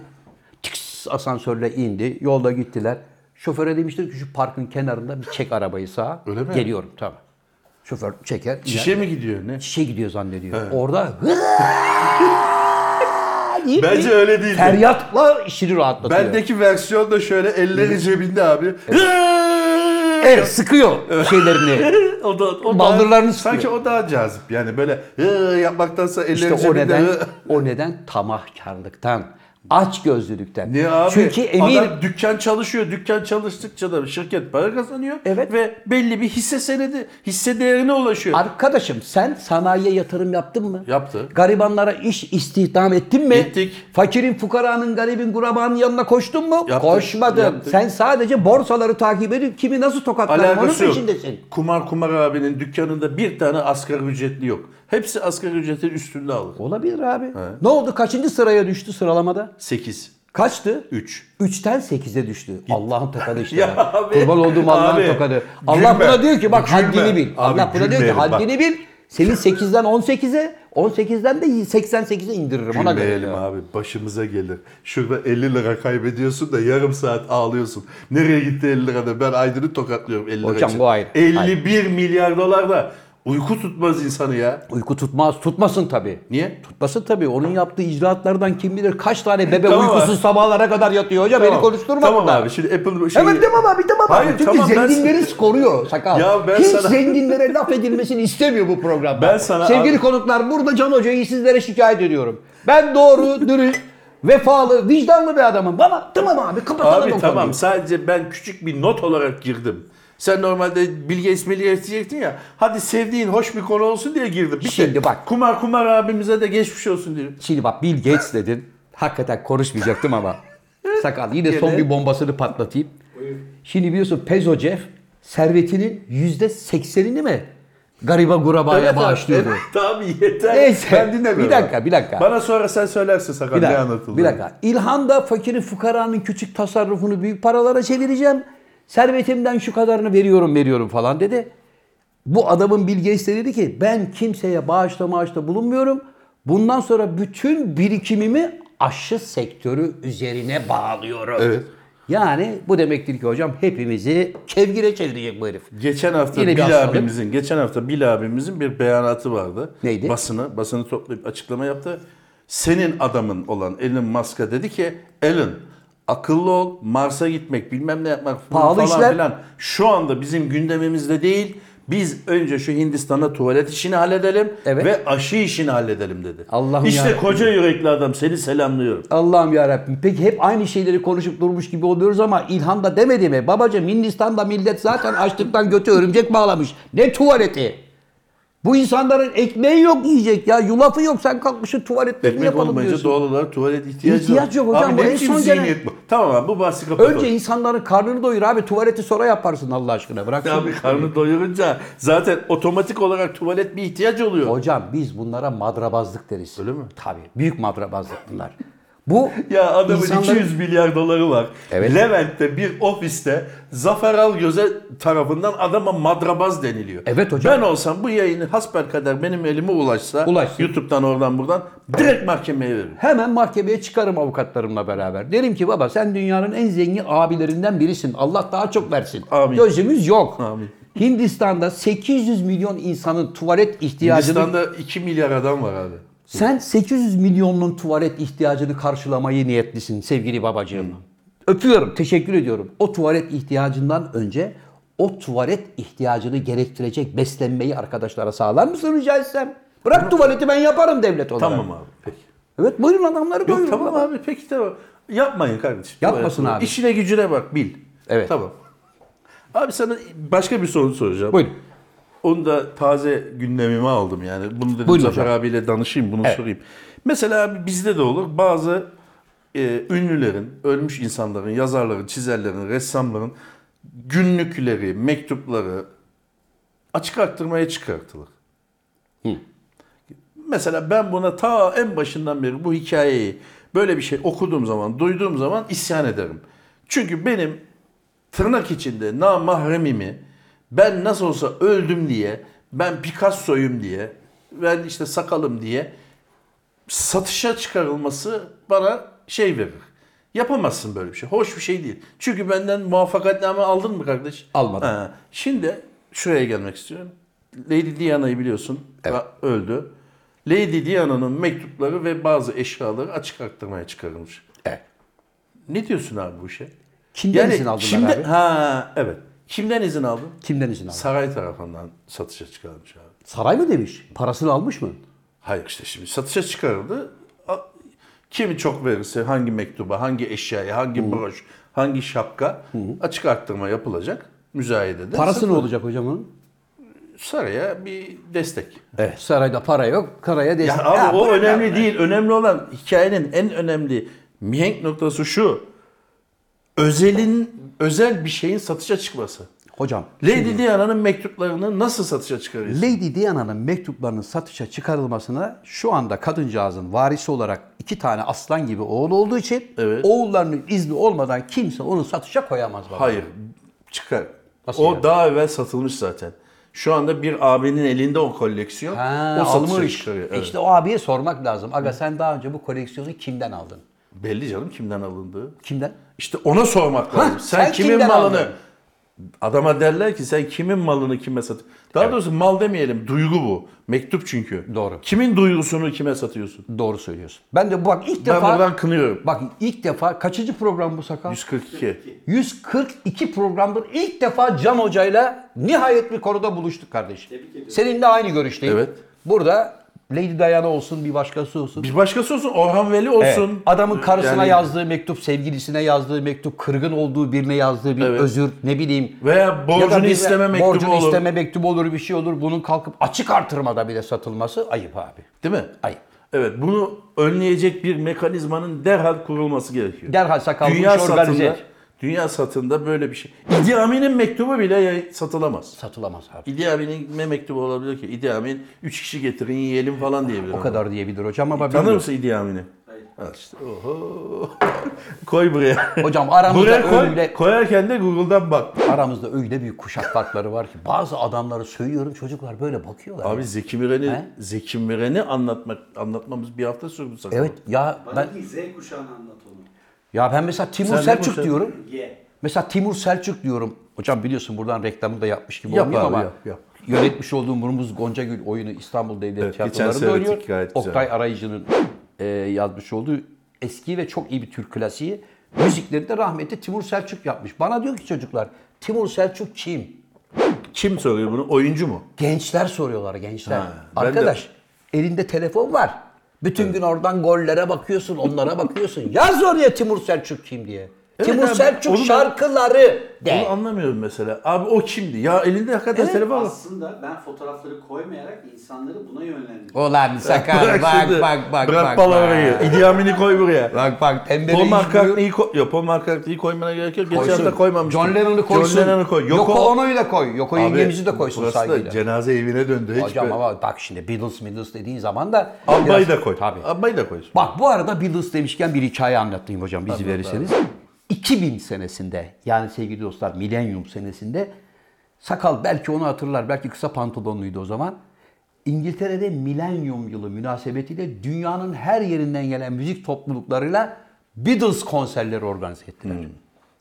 Tiks asansörle indi. Yolda gittiler. Şoföre demiştir ki şu parkın kenarında bir çek arabayı sağa. Öyle mi? Geliyorum tamam. Şoför çeker. Şişe mi gidiyor ne? Şişe gidiyor zannediyor. Orada deyip Bence öyle değil. Feryatla işini rahatlatıyor. Bendeki versiyon da şöyle elleri cebinde abi. Evet sıkıyor şeylerini. o da o Baldırlarını daha, sıkıyor. sanki o daha cazip. Yani böyle yapmaktansa elleri İşte o cebinde. neden o neden tamahkarlıktan, aç gözlülükten. Niye abi? Çünkü eminim Adam dükkan çalışıyor. Dükkan çalıştıkça da şirket para kazanıyor. Evet. Ve belli bir hisse senedi, hisse değerine ulaşıyor. Arkadaşım sen sanayiye yatırım yaptın mı? Yaptı. Garibanlara iş istihdam ettin mi? Ettik. Fakirin, fukaranın, garibin, gurabanın yanına koştun mu? Yaptık, Koşmadın. yaptık. Sen sadece borsaları takip edip kimi nasıl tokatlar onun peşindesin. Kumar Kumar abinin dükkanında bir tane asgari ücretli yok. Hepsi asgari ücretin üstünde alır. Olabilir abi. Ne oldu? Kaçıncı sıraya düştü sıralamada? 8, Kaçtı? 3. 3'ten 8'e düştü. Allah'ın tokadı işte. Ya ya. abi, Kurban olduğum Allah'ın tokadı. Allah gülme, buna diyor ki bak gülme. haddini bil. Abi, Allah buna diyor ki gülmeyelim, bak. haddini bil. Senin 8'den 18'e, 18'den de 88'e indiririm ona göre. Gülmeyelim abi başımıza gelir. Şurada 50 lira kaybediyorsun da yarım saat ağlıyorsun. Nereye gitti 50 lira da ben Aydın'ı tokatlıyorum 50 lira Hocam, için. bu ayrı. 51 milyar dolar da uyku tutmaz insanı ya. Uyku tutmaz, tutmasın tabii. Niye? Tutmasın tabii. Onun yaptığı icraatlardan kim bilir kaç tane bebe Tamam uykusuz abi. sabahlara kadar yatıyor. Hoca beni konuşturma Tamam abi şimdi Apple şey... Evet tamam abi tamam Hayır, abi. Çünkü tamam, ben- zenginleri koruyor sakal. Ya ben Hiç sana- zenginlere laf edilmesini istemiyor bu programda. Ben sana Sevgili konuklar burada Can Hoca'yı sizlere şikayet ediyorum. Ben doğru, dürüst, vefalı, vicdanlı bir adamım. Bana tamam abi kapatalım Abi o tamam konuyu. sadece ben küçük bir not olarak girdim. Sen normalde Bilge İsmail'i diyecektin ya. Hadi sevdiğin hoş bir konu olsun diye girdim. Bir Şimdi bak. Kumar Kumar abimize de geçmiş olsun diyorum. Şimdi bak Bill Gates dedin. Hakikaten konuşmayacaktım ama. Sakal yine son bir bombasını patlatayım. Şimdi biliyorsun Pezo Jeff servetinin yüzde seksenini mi gariba gurabaya abi, bağışlıyordu? Evet abi yeter. Neyse. Ben dinlemiyorum. Bir dakika, bir dakika. Bana sonra sen söylersin sakal Bir ne anlatıldı. bir dakika. İlhan'da fakirin fukaranın küçük tasarrufunu büyük paralara çevireceğim. Servetimden şu kadarını veriyorum veriyorum falan dedi. Bu adamın Bill Gates de dedi ki ben kimseye bağışla maaşla bulunmuyorum. Bundan sonra bütün birikimimi aşı sektörü üzerine bağlıyorum. Evet. Yani bu demektir ki hocam hepimizi kevgire çevirecek bu herif. Geçen hafta Yine Bil abimizin, geçen hafta Bil abimizin bir beyanatı vardı. Neydi? Basını, basını toplayıp açıklama yaptı. Senin adamın olan Elon Musk'a dedi ki, Elon akıllı ol, Mars'a gitmek, bilmem ne yapmak Pahalı falan işler. filan. Şu anda bizim gündemimizde değil. Biz önce şu Hindistan'da tuvalet işini halledelim Evet. ve aşı işini halledelim dedi. Allah'ım İşte yarabbim. koca yürekli adam seni selamlıyorum. Allah'ım ya Peki hep aynı şeyleri konuşup durmuş gibi oluyoruz ama İlhan da demedi mi? Babacım Hindistan'da millet zaten açlıktan götü örümcek bağlamış. Ne tuvaleti? Bu insanların ekmeği yok yiyecek ya. Yulafı yok. Sen kalkmışsın tuvaletlerini Ekmek yapalım olmayınca diyorsun. doğal olarak tuvalet ihtiyacı İhtiyaç yok hocam, Abi bu ne en biçim son zihniyet gelen- bu? Tamam abi bu bahsi kapatalım. Önce insanların karnını doyur abi. Tuvaleti sonra yaparsın Allah aşkına. Bırak Abi şimdi. karnı doyurunca zaten otomatik olarak tuvalet bir ihtiyaç oluyor. Hocam biz bunlara madrabazlık deriz. Öyle mi? Tabii. Büyük madrabazlık bunlar. Bu Ya adamın insanların- 200 milyar doları var. Evet. Levent'te bir ofiste Zafer Algöz'e tarafından adama madrabaz deniliyor. Evet hocam. Ben olsam bu yayını hasbelkader benim elime ulaşsa Ulaşsın. YouTube'dan oradan buradan direkt mahkemeye veririm. Hemen mahkemeye çıkarım avukatlarımla beraber. Derim ki baba sen dünyanın en zengin abilerinden birisin. Allah daha çok versin. Amin. Gözümüz yok. Amin. Hindistan'da 800 milyon insanın tuvalet ihtiyacını... Hindistan'da 2 milyar adam var abi. Sen 800 milyonun tuvalet ihtiyacını karşılamayı niyetlisin sevgili babacığım. Öpüyorum, teşekkür ediyorum. O tuvalet ihtiyacından önce o tuvalet ihtiyacını gerektirecek beslenmeyi arkadaşlara sağlar mısın rica etsem? Bırak tuvaleti ben yaparım devlet olarak. Tamam abi peki. Evet buyurun adamları Yok doyurun. tamam baba. abi peki tamam. Yapmayın kardeşim. Yapmasın abi. İşine gücüne bak bil. Evet. Tamam. Abi sana başka bir soru soracağım. Buyurun. Onu da taze gündemime aldım yani. Bunu dedim Buyurun Zafer hocam. abiyle danışayım bunu Evet. sorayım. Mesela bizde de olur bazı e, ünlülerin, ölmüş insanların, yazarların, çizerlerin, ressamların günlükleri, mektupları açık arttırmaya çıkartılır. Mesela ben buna ta en başından beri bu hikayeyi böyle bir şey okuduğum zaman, duyduğum zaman isyan ederim. Çünkü benim tırnak içinde namahremimi ben nasıl olsa öldüm diye, ben Picasso'yum diye, ben işte sakalım diye satışa çıkarılması bana şey verir. Yapamazsın böyle bir şey. Hoş bir şey değil. Çünkü benden muvaffakatname aldın mı kardeş? Almadım. Ha, Şimdi şuraya gelmek istiyorum. Lady Diana'yı biliyorsun. Evet. Öldü. Lady Diana'nın mektupları ve bazı eşyaları açık arttırmaya çıkarılmış. Evet. Ne diyorsun abi bu işe? Kimden izin aldılar kimde, abi? Ha evet. Kimden izin aldın? Kimden izin aldın? Saray tarafından satışa çıkarılmış abi. Saray mı demiş? Parasını almış mı? Hayır işte şimdi satışa çıkarıldı. Kimi çok verirse hangi mektuba, hangi eşyaya, hangi broş, hangi şapka açık arttırma yapılacak müzayedede. Parası ne satılır. olacak hocam onun? Saraya bir destek. Evet. Sarayda para yok. Karaya destek. Ya abi Ha, o önemli abi. değil. Önemli olan hikayenin en önemli mihenk noktası şu. Özelin özel bir şeyin satışa çıkması. Hocam. Lady Diana'nın mektuplarını nasıl satışa çıkarıyorsun? Lady Diana'nın mektuplarının satışa çıkarılmasına şu anda kadıncağızın varisi olarak iki tane aslan gibi oğul olduğu için Evet. oğullarının izni olmadan kimse onu satışa koyamaz baba. Hayır. Çıkar. Nasıl o yani? daha evvel satılmış zaten. Şu anda bir abinin elinde o koleksiyon. Ha, o satışa almış. çıkarıyor. Evet. İşte o abiye sormak lazım. Aga sen daha önce bu koleksiyonu kimden aldın? Belli canım kimden alındığı. Kimden? İşte ona sormak lazım. Sen, sen kimin kimden malını aldın? Adama derler ki sen kimin malını kime sat? Daha doğrusu mal demeyelim, duygu bu. Mektup çünkü. Doğru. Kimin duygusunu kime satıyorsun? Doğru söylüyorsun. Ben de bak ilk Ben defa buradan kınıyorum. bak ilk defa kaçıncı program bu sakal? 142. 142 programdır ilk defa Can Hoca'yla nihayet bir konuda buluştuk kardeşim. Tebrik ediyorum. Seninle aynı görüşteyim. Evet. Burada Lady Diana olsun bir başkası olsun. Bir başkası olsun, Orhan Veli Evet. olsun. Adamın karısına Yani- yazdığı mektup, sevgilisine yazdığı mektup, kırgın olduğu birine yazdığı bir Evet. özür, ne bileyim. Veya Ya borcunu birine isteme mektubu borcunu olur. isteme mektubu olur, bir şey olur. Bunun kalkıp açık artırmada bile satılması ayıp abi. Değil mi? Ayıp. Evet, bunu önleyecek bir mekanizmanın derhal kurulması gerekiyor. Derhal sakal işi organize satında. Dünya satında böyle bir şey. İdi Amin'in mektubu bile satılamaz. Satılamaz abi. İdi Amin'in ne mektubu olabilir ki? İdi Amin üç kişi getirin yiyelim falan diyebilir. O kadar diyebilir hocam ama Tanır mısın İdi Amin'i? Hayır. Al işte. Oho. Koy buraya. Hocam aramızda buraya koy. öyle Koyarken de Google'dan bak. aramızda öyle büyük kuşak farkları var ki bazı adamları söylüyorum çocuklar böyle bakıyorlar. Abi Zeki Müren'i? Zeki Müren'i anlatmak anlatmamız bir hafta sürdü sakın. Evet ya ben Z kuşağını anlat onu. Ya ben mesela Timur Sen Selçuk konuşuyorsun? diyorum. Ye. Mesela Timur Selçuk diyorum. Hocam biliyorsun buradan reklamı da yapmış gibi Yap olmayayım abi, ama yap, yap. yönetmiş olduğum Rumuz Goncagül oyunu İstanbul Devlet Evet, geçen Tiyatroları'nda seyrettik, oynuyor. gayet güzel. Oktay Arayıcı'nın e, yazmış olduğu eski ve çok iyi bir Türk klasiği. Müzikleri de rahmetli Timur Selçuk yapmış. Bana diyor ki çocuklar Timur Selçuk kim? Kim soruyor bunu? Oyuncu mu? Gençler soruyorlar gençler. Ha, ben de- Arkadaş elinde telefon var. Bütün gün oradan gollere bakıyorsun, onlara bakıyorsun. Yaz oraya Timur Selçuk kim diye. Evet Timur abi, Selçuk onu ben- şarkıları de. Onu anlamıyorum mesela. Abi o kimdi? Ya elinde hakikaten Evet, telefon var. Aslında ben fotoğrafları koymayarak insanları buna yönlendiriyorum. Ulan sakar Bırak bak şimdi. bak bak Bırak bak. palavrayı. bak. İdi Amin'i koy buraya. Bak bak tembeli Paul McCartney'i koy. Yok Paul McCartney'i koymana gerek yok. Geçen Koysun. hafta koymamıştım. John Lennon'u koysun. John Lennon'u koy. Yoko, Ono'yu da koy. Yoko Abi, yengemizi de koysun burası da saygıyla. cenaze evine döndü. Hiç Hocam böyle- ama bak şimdi Beatles Beatles dediğin zaman da Abbayı biraz- da koy. Tabii. Abbayı da koy. Bak bu arada Beatles demişken bir hikaye anlatayım hocam bizi verirseniz. 2000 senesinde yani sevgili dostlar milenyum senesinde sakal belki onu hatırlar belki kısa pantolonluydu o zaman. İngiltere'de milenyum yılı münasebetiyle dünyanın her yerinden gelen müzik topluluklarıyla Beatles konserleri organize ettiler.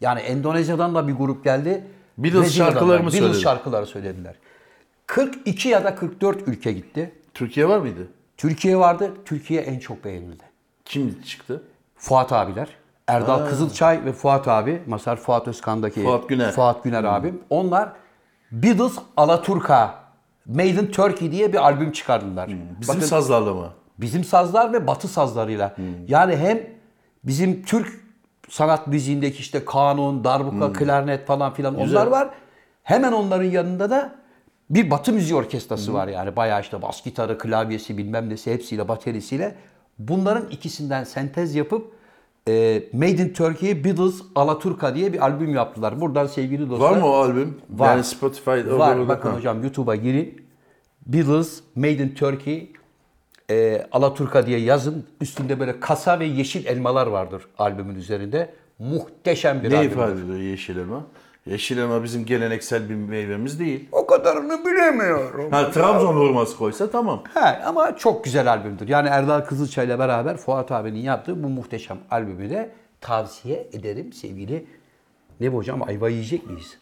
Yani Endonezya'dan da bir grup geldi. Hmm. Beatles şarkıları mı Beatles söyledi? şarkıları söylediler. 42 ya da 44 ülke gitti. Türkiye var mıydı? Türkiye vardı. Türkiye en çok beğenildi. Kim çıktı? Fuat abiler. Erdal Kızılçay ve Fuat abi. Masar Fuat Özkan'daki Fuat Güner. Fuat Güner abim. Onlar Beatles Alaturka Made in Turkey diye bir albüm çıkardılar. Bizim Bakın, sazlarla mı? bizim sazlar ve batı sazlarıyla. Yani hem bizim Türk sanat müziğindeki işte kanun, darbuka, klarnet falan filan onlar var. Hemen onların yanında da bir batı müziği orkestrası var yani. Bayağı işte bas gitarı, klavyesi bilmem nesi hepsiyle baterisiyle. Bunların ikisinden sentez yapıp e, Made in Turkey Beatles Alaturka diye bir albüm yaptılar. Buradan sevgili dostlar. Var mı o albüm? Var. Yani Spotify'da Var. Bakın Ha. hocam YouTube'a girin. Beatles Made in Turkey e, Alaturka diye yazın. Üstünde böyle kasa ve yeşil elmalar vardır albümün üzerinde. Muhteşem bir Ne albüm. ifade ediyor yeşil elma? Yeşil elma bizim geleneksel bir meyvemiz değil. O kadarını bilemiyorum. Ha Trabzon hurması koysa tamam. He, ama çok güzel albümdür. Yani Erdal Kızılçay'la beraber Fuat abinin yaptığı bu muhteşem albümü de tavsiye ederim sevgili. Ne bu hocam ayva yiyecek miyiz?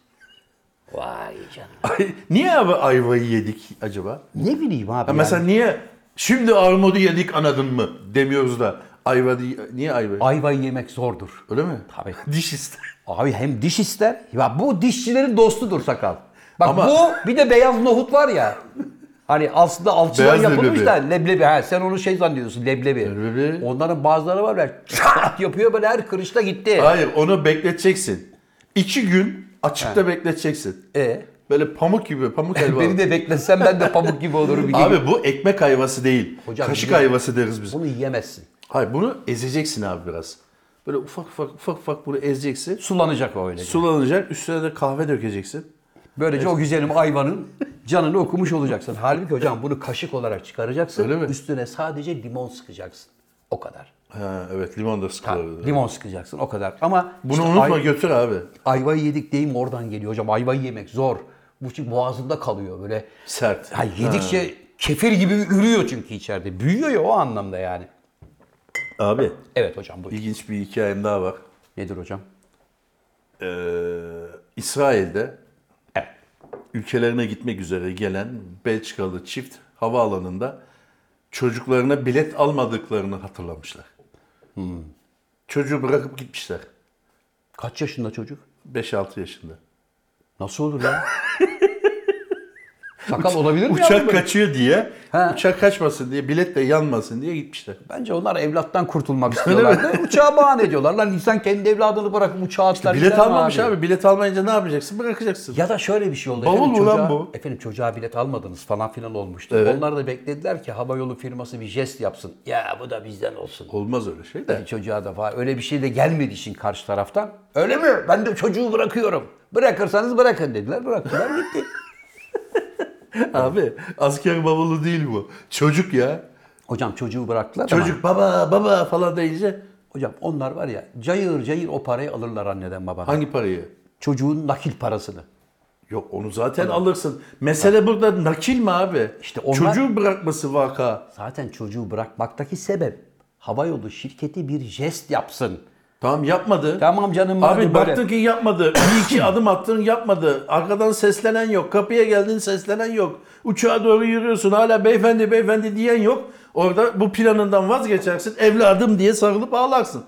Vay canına. Ay, niye abi ayvayı yedik acaba? Ne bileyim abi. Ha, yani. Mesela niye şimdi armudu yedik anladın mı demiyoruz da ayva değil, niye ayva? Ayvayı yemek zordur. Öyle mi? Tabii. Diş ister. Abi hem diş ister. Ya bu dişçilerin dostudur sakal. Bak Ama- bu bir de beyaz nohut var ya. Hani aslında alçıdan yapılmış da leblebi. Ha, sen onu şey zannediyorsun leblebi. Leblebi. Onların bazıları var ya çat yapıyor böyle her kırışta gitti. Hayır onu bekleteceksin. İki gün açıkta bekleteceksin. E, Böyle pamuk gibi pamuk helva. beni de bekletsen ben de pamuk gibi olurum. Abi bu ekmek ayvası değil. Hocam, Kaşık biliyorum. ayvası deriz biz. Bunu yiyemezsin. Hayır bunu ezeceksin abi biraz. Böyle ufak ufak ufak ufak bunu ezeceksin. Sulanacak o öyle. Sulanacak. Üstüne de kahve dökeceksin. Böylece o güzelim ayvanın canını okumuş olacaksın. Halbuki hocam bunu kaşık olarak çıkaracaksın. Öyle mi? Üstüne sadece limon sıkacaksın. O kadar. Ha, evet limon da sıkılır. Limon sıkacaksın o kadar. Ama Bunu işte unutma ay- götür abi. ayvayı yedik deyim oradan geliyor hocam. Ayvayı yemek zor. Bu çünkü boğazında kalıyor böyle. Sert. Ha, yedikçe kefir gibi ürüyor çünkü içeride. Büyüyor ya o anlamda yani. Abi Evet hocam bu. ilginç bir hikayem daha var. Nedir hocam? Ee, İsrail'de Evet. ülkelerine gitmek üzere gelen Belçikalı çift havaalanında çocuklarına bilet almadıklarını hatırlamışlar. Çocuğu bırakıp gitmişler. Kaç yaşında çocuk? 5-6 yaşında. Nasıl olur ya? Sakal olabilir mi? Uçak kaçıyor diye, Ha. uçak kaçmasın diye, bilet de yanmasın diye gitmişler. Bence onlar evlattan kurtulmak istiyorlar. Uçağa bahane ediyorlar. Lan insan kendi evladını bırakıp uçağa atlar. Bilet gider mi almamış abi. Bilet almayınca ne yapacaksın? Bırakacaksın. Ya da şöyle bir şey oldu. Bavul mu lan çocuğa, bu? Efendim çocuğa bilet almadınız falan filan olmuştu. Evet. Onlar da beklediler ki havayolu firması bir jest yapsın. Ya bu da bizden olsun. Olmaz öyle şey de. Bir çocuğa da falan öyle bir şey de gelmedi işin karşı taraftan. Öyle mi? Ben de çocuğu bırakıyorum. Bırakırsanız bırakın dediler. Bıraktılar gitti. Abi asker bavulu değil bu. Çocuk ya. Hocam çocuğu bıraktılar Çocuk baba baba falan deyince hocam onlar var ya cayır cayır o parayı alırlar anneden babadan. hangi parayı? Çocuğun nakil parasını. Yok onu zaten alırsın. Mesele burada nakil mi abi? İşte onlar- Çocuğu bırakması vaka. Zaten çocuğu bırakmaktaki sebep havayolu şirketi bir jest yapsın. Tamam yapmadı. Tamam canım Abi madem baktın böyle. ki yapmadı. Bir iki adım attın yapmadı. Arkadan seslenen yok. Kapıya geldin seslenen yok. Uçağa doğru yürüyorsun. Hala beyefendi beyefendi diyen yok. Orada bu planından vazgeçersin. Evladım diye sarılıp ağlarsın.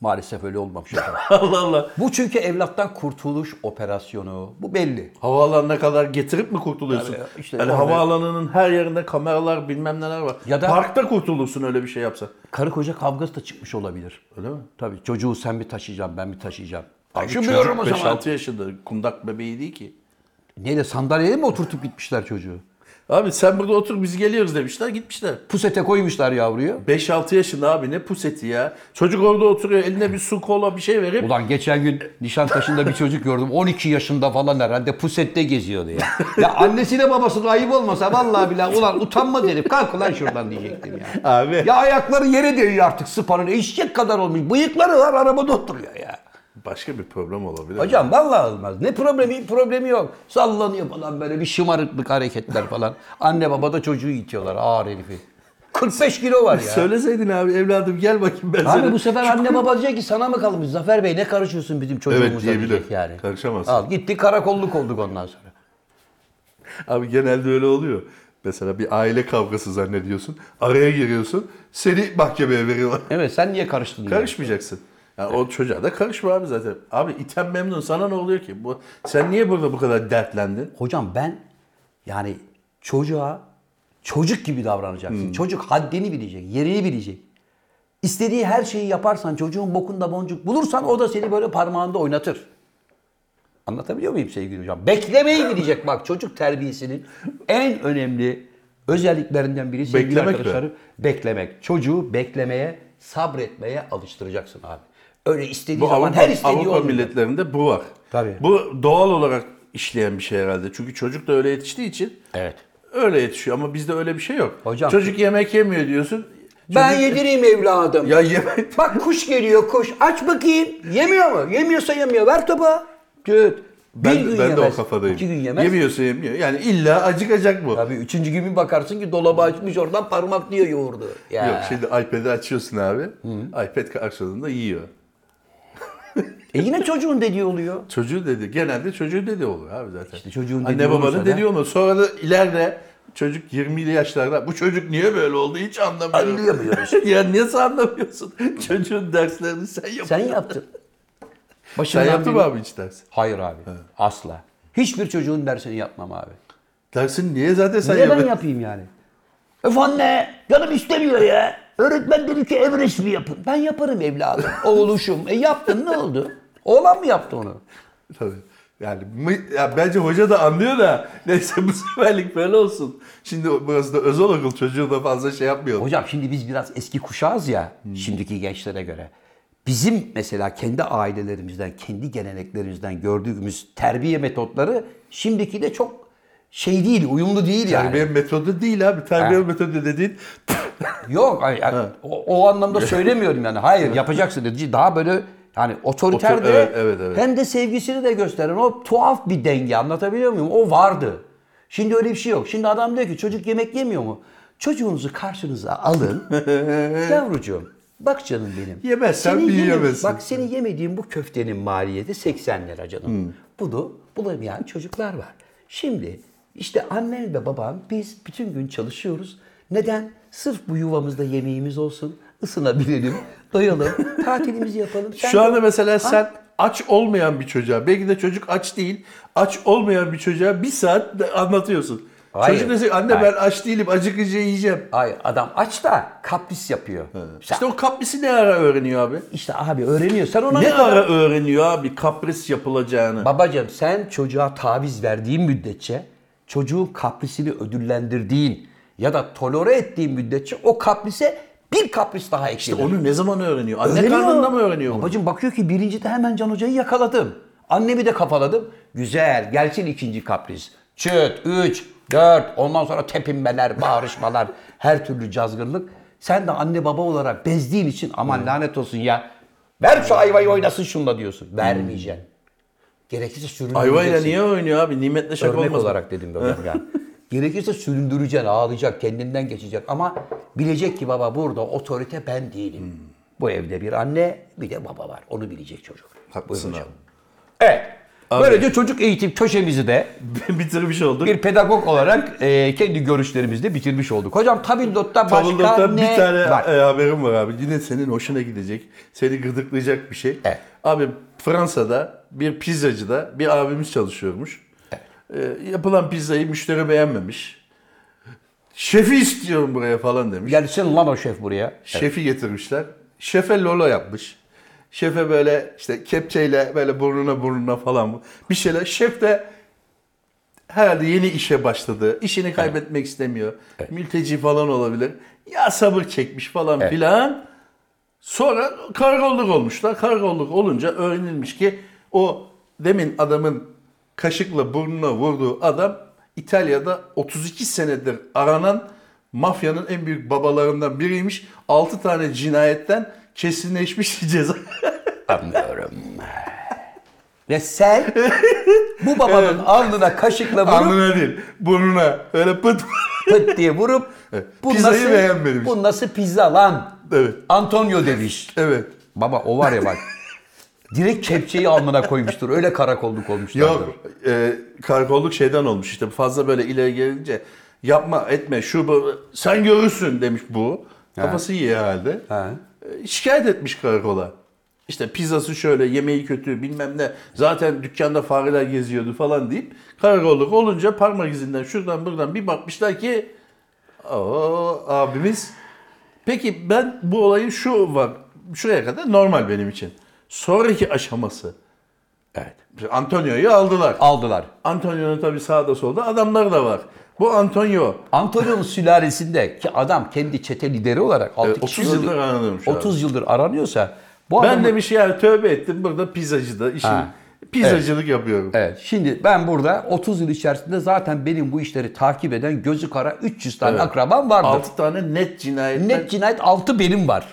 Maalesef öyle olmamış. Allah Allah. Bu çünkü evlattan kurtuluş operasyonu. Bu belli. Havaalanına kadar getirip mi kurtuluyorsun? Yani işte yani havaalanının her yerinde kameralar bilmem neler var. Ya da- Parkta kurtulursun öyle bir şey yapsa. Karı koca kavgası da çıkmış olabilir. Öyle mi? Tabii çocuğu sen mi taşıyacaksın ben mi taşıyacağım. Taşımıyorum o zaman. 5-6 yaşında kundak bebeği değil ki. Neyle sandalyeye mi oturtup gitmişler çocuğu? Abi sen burada otur biz geliyoruz demişler gitmişler. Pusete koymuşlar yavruyu. 5-6 yaşında abi ne puseti ya. Çocuk orada oturuyor eline bir su kola bir şey verip Ulan geçen gün Nişantaşı'nda bir çocuk gördüm. 12 yaşında falan herhalde pusette geziyordu ya. ya annesine babasına ayıp olmasa vallahi billahi ulan utanmaz herif. Kalk ulan şuradan diyecektim ya. Abi. Ya ayakları yere değiyor artık sıpanın. Eşek kadar olmuş. Bıyıkları var arabada oturuyor ya. Başka bir problem olabilir. Hocam vallahi olmaz. Ne problemi problemi yok. Sallanıyor falan böyle bir şımarıklık hareketler falan. Anne baba da çocuğu itiyorlar ağır herifi. 45 kilo var ya. Söyleseydin abi evladım gel bakayım ben Abi sana. bu sefer anne baba diyecek ki sana mı kalmış Zafer Bey ne karışıyorsun bizim çocuğumuza Evet, diyebilir. yani. Karışamaz. Al gitti karakolluk olduk ondan sonra. Abi genelde öyle oluyor. Mesela bir aile kavgası zannediyorsun. Araya giriyorsun. Seni mahkemeye veriyorlar. Evet sen niye karıştın? Karışmayacaksın. Yani o çocuğa da karışma abi zaten. Abi iten memnun sana ne oluyor ki? Bu sen niye burada bu kadar dertlendin? Hocam ben yani çocuğa çocuk gibi davranacaksın. Hmm. Çocuk haddini bilecek, yerini bilecek. İstediği her şeyi yaparsan, çocuğun bokunda boncuk bulursan o da seni böyle parmağında oynatır. Anlatabiliyor muyum sevgili hocam? Beklemeyi bilecek bak çocuk terbiyesinin en önemli özelliklerinden biri sevgili Beklemek mi? arkadaşlarım. Beklemek. Çocuğu beklemeye, sabretmeye alıştıracaksın abi. Öyle istediği Bu zaman Avrupa, her istediği Avrupa olmuyor. milletlerinde bu var. Tabii. Bu doğal olarak işleyen bir şey herhalde. Çünkü çocuk da öyle yetiştiği için Evet. öyle yetişiyor ama bizde öyle bir şey yok. Hocam- Çocuk yemek yemiyor diyorsun. Ben Çocuk- yedireyim evladım. Ya yemek Bak kuş geliyor kuş. Aç bakayım. Yemiyor mu? Yemiyorsa yemiyor. Ver topa. Bir ben, gün ben de o yemez. kafadayım. İki gün yemez. Yemiyorsa yemiyor. Yani illa acıkacak bu. Tabii üçüncü gün bir bakarsın ki dolabı açmış oradan parmaklıyor yoğurdu. Ya. Yok şimdi iPad'i açıyorsun abi. iPad karşılığında yiyor. E yine çocuğun dediği oluyor. Çocuğu dedi. Genelde çocuğu dedi olur abi zaten. İşte çocuğun Anne dediği olursa babanın dediği olmaz. Sonra da ileride çocuk 20'li yaşlarda bu çocuk niye böyle oldu hiç anlamıyorum. Anlayamıyoruz. ya nasıl anlamıyorsun? Çocuğun derslerini sen yapıyorsun. Sen yaptın. Sen Başından yaptın mı abi hiç ders? Hayır abi. Asla. Hiçbir çocuğun dersini yapmam abi. Dersin niye zaten sen Niye ben yapıyorsun? yapayım yani? Öf anne canım istemiyor ya. Öğretmen dedi ki ev resmi yapın. Ben yaparım evladım. Oğluşum. E yaptın ne oldu? Oğlan mı yaptı onu? Tabii. Yani ya bence hoca da anlıyor da neyse bu seferlik böyle olsun. Şimdi burası da özel okul çocuğu da fazla şey yapmıyor. Hocam şimdi biz biraz eski kuşağız ya şimdiki gençlere göre. Bizim mesela kendi ailelerimizden, kendi geleneklerimizden gördüğümüz terbiye metotları şimdiki de çok şey değil, uyumlu değil yani. Terbiye metodu değil abi. Terbiye metodu dediğin Yok ay- o, o anlamda söylemiyorum yani. Hayır yapacaksın dedi. Daha böyle yani otoriter Otor- de evet, evet, evet. hem de sevgisini de gösteren o tuhaf bir denge anlatabiliyor muyum? O vardı. Şimdi öyle bir şey yok. Şimdi adam diyor ki çocuk yemek yemiyor mu? Çocuğunuzu karşınıza alın. Yavrucuğum bak canım benim. Yemezsen Senin bir yeme- yiyemezsin. Bak senin yemediğin bu köftenin maliyeti 80 lira canım. Bunu bulamayan çocuklar var. Şimdi işte annen ve baban biz bütün gün çalışıyoruz. Neden? Sırf bu yuvamızda yemeğimiz olsun. Isınabilelim, doyalım, tatilimizi yapalım. Sen Şu anda mesela sen aç olmayan bir çocuğa, belki de çocuk aç değil, aç olmayan bir çocuğa bir saat anlatıyorsun. Hayır. Çocuk dese anne Hayır. ben aç değilim, acıkınca yiyeceğim. Ay adam aç da kapris yapıyor. Sen- İşte o kaprisi ne ara öğreniyor abi? işte abi öğreniyor. Sen ona Ne ne kadar... ara öğreniyor abi kapris yapılacağını? Babacığım sen çocuğa taviz verdiğin müddetçe çocuğun kaprisini ödüllendirdiğin ya da tolere ettiğin müddetçe o kaprise bir kapris daha eklenir. İşte onu ne zaman öğreniyor? Anne Öğreniyor. karnında mı öğreniyor bunu? Babacığım bakıyor ki birincide hemen Can Hoca'yı yakaladım. Annemi de kafaladım. Güzel gelsin ikinci kapris. Çıt, üç, dört, ondan sonra tepinmeler, bağırışmalar, her türlü cazgırlık. Sen de anne baba olarak bezdiğin için aman lanet olsun ya. Ver şu ayvayı oynasın şunla diyorsun. Vermeyeceksin. Gerekirse süründüreceksin. Ayvayla niye oynuyor abi? Nimetle şaka Örnek olmaz olarak dedim be hocam ya. Gerekirse süründüreceksin, ağlayacak, kendinden geçecek ama bilecek ki baba burada otorite ben değilim. Hmm. Bu evde bir anne bir de baba var. Onu bilecek çocuk. Haklısın abi. Evet. Böylece çocuk eğitim köşemizi de Bitirmiş olduk. bir pedagog olarak e, kendi görüşlerimizle bitirmiş olduk. Hocam tabildot'ta başka Tabldot'ta ne bir tane var? e, haberim var abi. Yine senin hoşuna gidecek. Seni gıdıklayacak bir şey. Evet. Abi Fransa'da bir pizzacıda bir abimiz çalışıyormuş. E, yapılan pizzayı müşteri beğenmemiş. Şefi istiyorum buraya falan demiş. Gelsin lan o şef buraya. Şefi getirmişler. Şefe lolo yapmış. Şefe böyle işte kepçeyle böyle burnuna burnuna falan bir şeyler. Şef de herhalde yeni işe başladı. İşini kaybetmek istemiyor. Mülteci falan olabilir. Ya sabır çekmiş falan Evet. filan. Sonra karakolluk olmuşlar. Karakolluk olunca öğrenilmiş ki o demin adamın kaşıkla burnuna vurduğu adam İtalya'da 32 senedir aranan mafyanın en büyük babalarından biriymiş. 6 tane cinayetten kesinleşmiş ceza. Anlıyorum. Ve sen bu babanın alnına kaşıkla vurup Alnına değil, burnuna. Öyle pıt pıt diye vurup bu Pizzayı nasıl, beğenmemiş. Bu nasıl pizza lan? Evet. Antonio demiş. Evet. Baba o var ya bak. Direkt kepçeyi alnına koymuştur. Öyle karakolluk olmuşlardır. Yok, e, karakolluk şeyden olmuş işte fazla böyle ileri gelince yapma etme şu bu sen görürsün demiş bu. Kafası iyi herhalde. Ha. E, şikayet etmiş karakola. İşte pizzası şöyle, yemeği kötü, bilmem ne. Zaten dükkanda fareler geziyordu falan deyip karakolluk olunca parmak izinden şuradan buradan bir bakmışlar ki o abimiz. Peki ben bu olayın şu var. Şuraya kadar normal benim için. Sonraki aşaması. Evet. Antonio'yu aldılar. Aldılar. Antonio'nun tabii sağda solda adamları da var. Bu Antonio Antonio'nun sülalesinde ki adam kendi çete lideri olarak 6 Evet, 30 yıldır aranıyormuş abi. 30 yıldır aranıyorsa bu ben adamın- demiş yani tövbe ettim burada pizzacıda işim Ha. pizzacılık yapıyorum. Evet. Şimdi ben burada 30 yıl içerisinde zaten benim bu işleri takip eden gözü kara 300 tane Evet. akrabam vardır. 6 tane net cinayetten Net cinayet 6 benim var.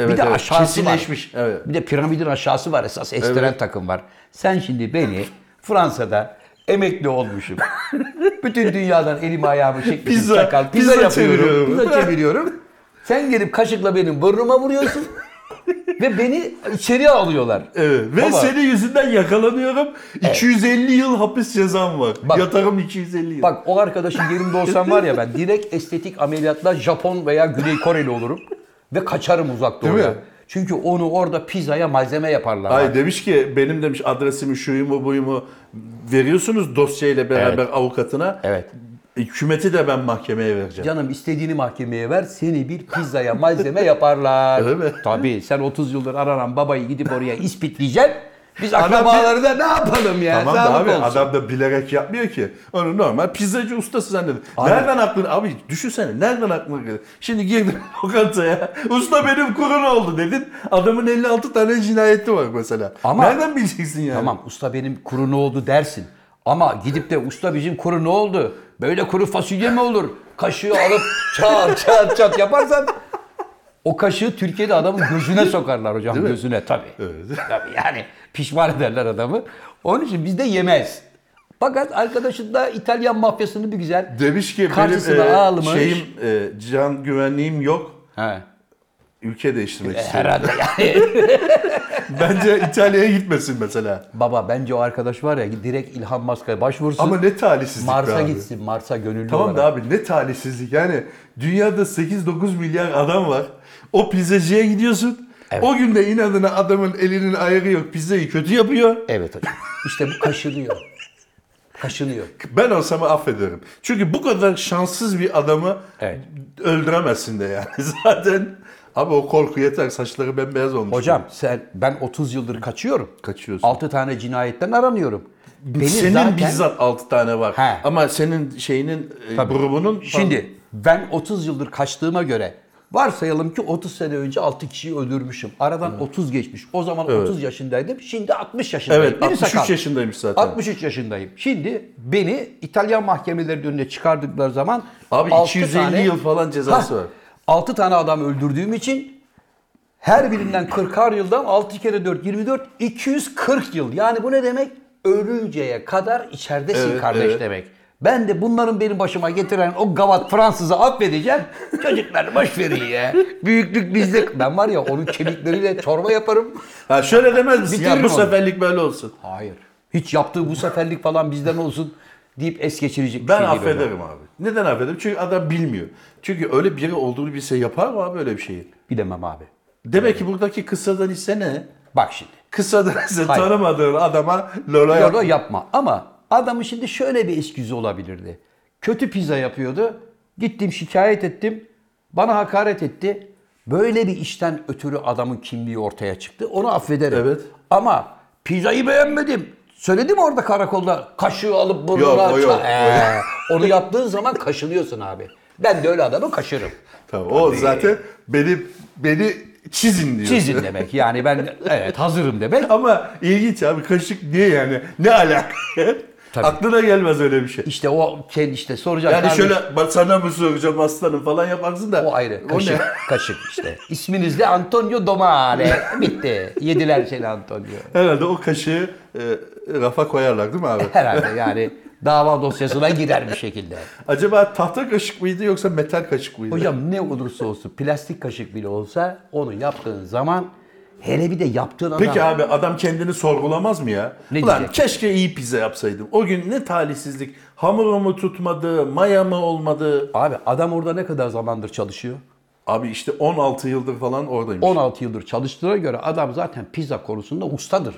Evet, bir de evet. aşağısı var. Evet. Bir de piramidin aşağısı var esas estiren Evet. takım var. Sen şimdi beni Fransa'da emekli olmuşum. Bütün dünyadan elimi ayağımı çekmişim Pizza- sakal. Pizza, pizza yapıyorum. çeviriyorum. Pizza çeviriyorum. Sen gelip kaşıkla benim burnuma vuruyorsun. Ve beni içeriye alıyorlar. Evet. Ve Baba. senin yüzünden yakalanıyorum. 250 yıl hapis cezam var. Bak. Yatarım 250 yıl. Bak o arkadaşın yerinde olsam var ya ben direkt estetik ameliyatla Japon veya Güney Koreli olurum. Ve kaçarım uzak Değil doğuya. mi? Çünkü onu orada pizzaya malzeme yaparlar. Ay demiş ki benim demiş adresimi şuyumu buyumu veriyorsunuz dosyayla beraber avukatına. Evet. Hükümeti de ben mahkemeye vereceğim. Canım istediğini mahkemeye ver seni bir pizzaya malzeme yaparlar. Öyle mi? Tabii sen 30 yıldır aranan babayı gidip oraya ispitleyeceksin. Biz akrabaları da ne yapalım ya? Tamam da Sağlık abi olsun. adam da bilerek yapmıyor ki. Onu normal pizzacı ustası zannediyor. Abi. Nereden aklına abi düşünsene nereden aklına geldi? Şimdi girdin lokantaya usta benim kurun oldu dedin. Adamın 56 tane cinayeti var mesela. Ama- Nereden bileceksin yani? Tamam usta benim kuru ne oldu dersin. Ama gidip de usta bizim kuru ne oldu? Böyle kuru fasulye mi olur? Kaşığı alıp çat çat çat yaparsan o kaşığı Türkiye'de adamın gözüne sokarlar hocam gözüne tabii. Evet. Tabii yani pişman ederler adamı. Onun için bizde yemez. Fakat arkadaşın da İtalyan mafyasını bir güzel Demiş ki Karşısına benim e, almış. şeyim e, can güvenliğim yok. He. Ülke değiştirmek istiyorum. Herhalde yani. Bence İtalya'ya gitmesin mesela. Baba bence o arkadaş var ya direkt İlhan Maska'ya başvursun. Ama ne talihsizlik Mars'a abi. gitsin. Mars'a gönüllü Tamam da olarak. abi ne talihsizlik yani dünyada 8-9 milyar adam var. O pizzacıya gidiyorsun. Evet. O günde inadına adamın elinin ayarı yok pizzayı kötü yapıyor. Evet hocam. İşte bu kaşınıyor. Kaşınıyor. Ben olsam affederim. Çünkü bu kadar şanssız bir adamı Evet. öldüremezsin de yani. Zaten abi o korku yeter saçları bembeyaz olmuş. Hocam sen ben 30 yıldır kaçıyorum. Kaçıyorsun. 6 tane cinayetten aranıyorum. Benim senin zaten- bizzat 6 tane var. He. Ama senin şeyinin e, Tabii. grubunun Şimdi ben 30 yıldır kaçtığıma göre varsayalım ki 30 sene önce 6 kişiyi öldürmüşüm. Aradan 30 geçmiş. O zaman 30 yaşındaydım. Şimdi 60 yaşındayım. Evet Değil mi 63 sakal? yaşındaymış zaten. 63 yaşındayım. Şimdi beni İtalyan mahkemeleri önüne çıkardıkları zaman Abi altı 250 yıl falan cezası var. 6 tane adam öldürdüğüm için her birinden 40'ar yıldan 6 kere 4 24 240 yıl. Yani bu ne demek? Ölünceye kadar içeridesin Evet, kardeş evet. demek. Ben de bunların benim başıma getiren o gavat Fransız'ı affedeceğim. Çocuklar boş verin ya. Büyüklük bizde. Ben var ya onun kemikleriyle çorba yaparım. Ha şöyle demez misin? Ya Bitiririm bu onu. seferlik böyle olsun. Hayır. Hiç yaptığı bu seferlik falan bizden olsun deyip es geçirecek bir Ben şey değil affederim abi. Neden affederim? Çünkü adam bilmiyor. Çünkü öyle biri olduğunu bilse yapar mı abi öyle bir şeyi? Bilemem abi. Demek ki buradaki kıssadan hisse ne? Bak şimdi. Kıssadan ise Hayır. tanımadığın adama lola yap. Yoga yapma. Ama adamın şimdi şöyle bir esküzü olabilirdi. Kötü pizza yapıyordu. Gittim şikayet ettim. Bana hakaret etti. Böyle bir işten ötürü adamın kimliği ortaya çıktı. Onu affederim. Evet. Ama pizzayı beğenmedim. Söyledim orada karakolda kaşığı alıp burnuna... Yok, o yok. Ee, onu yaptığın zaman kaşınıyorsun abi. Ben de öyle adamı kaşırım. Tamam, o zaten beni beni çizin diyor. Çizin demek. Yani ben evet hazırım demek. Ama ilginç abi kaşık niye yani? Ne alaka? Tabii. Aklına gelmez öyle bir şey. İşte o kendi işte soracak. Yani kardeş- şöyle sana mı soracağım aslanım falan yaparsın da. O ayrı. O Kaşık, ne? kaşık işte. İsminiz de Antonio Domare. Bitti. Yediler seni Antonio. Herhalde o kaşığı e, rafa koyarlar değil mi abi? Herhalde yani dava dosyasına girer bir şekilde. Acaba tahta kaşık mıydı yoksa metal kaşık mıydı? Hocam ne olursa olsun plastik kaşık bile olsa onu yaptığın zaman hele bir de yaptığın adam... Peki abi adam kendini sorgulamaz mı ya? Ne Ulan diyecek? keşke iyi pizza yapsaydım. O gün ne talihsizlik. Hamuru mu tutmadı, maya mı olmadı? Abi adam orada ne kadar zamandır çalışıyor? Abi işte 16 yıldır falan oradaymış. 16 yıldır çalıştığına göre adam zaten pizza konusunda ustadır.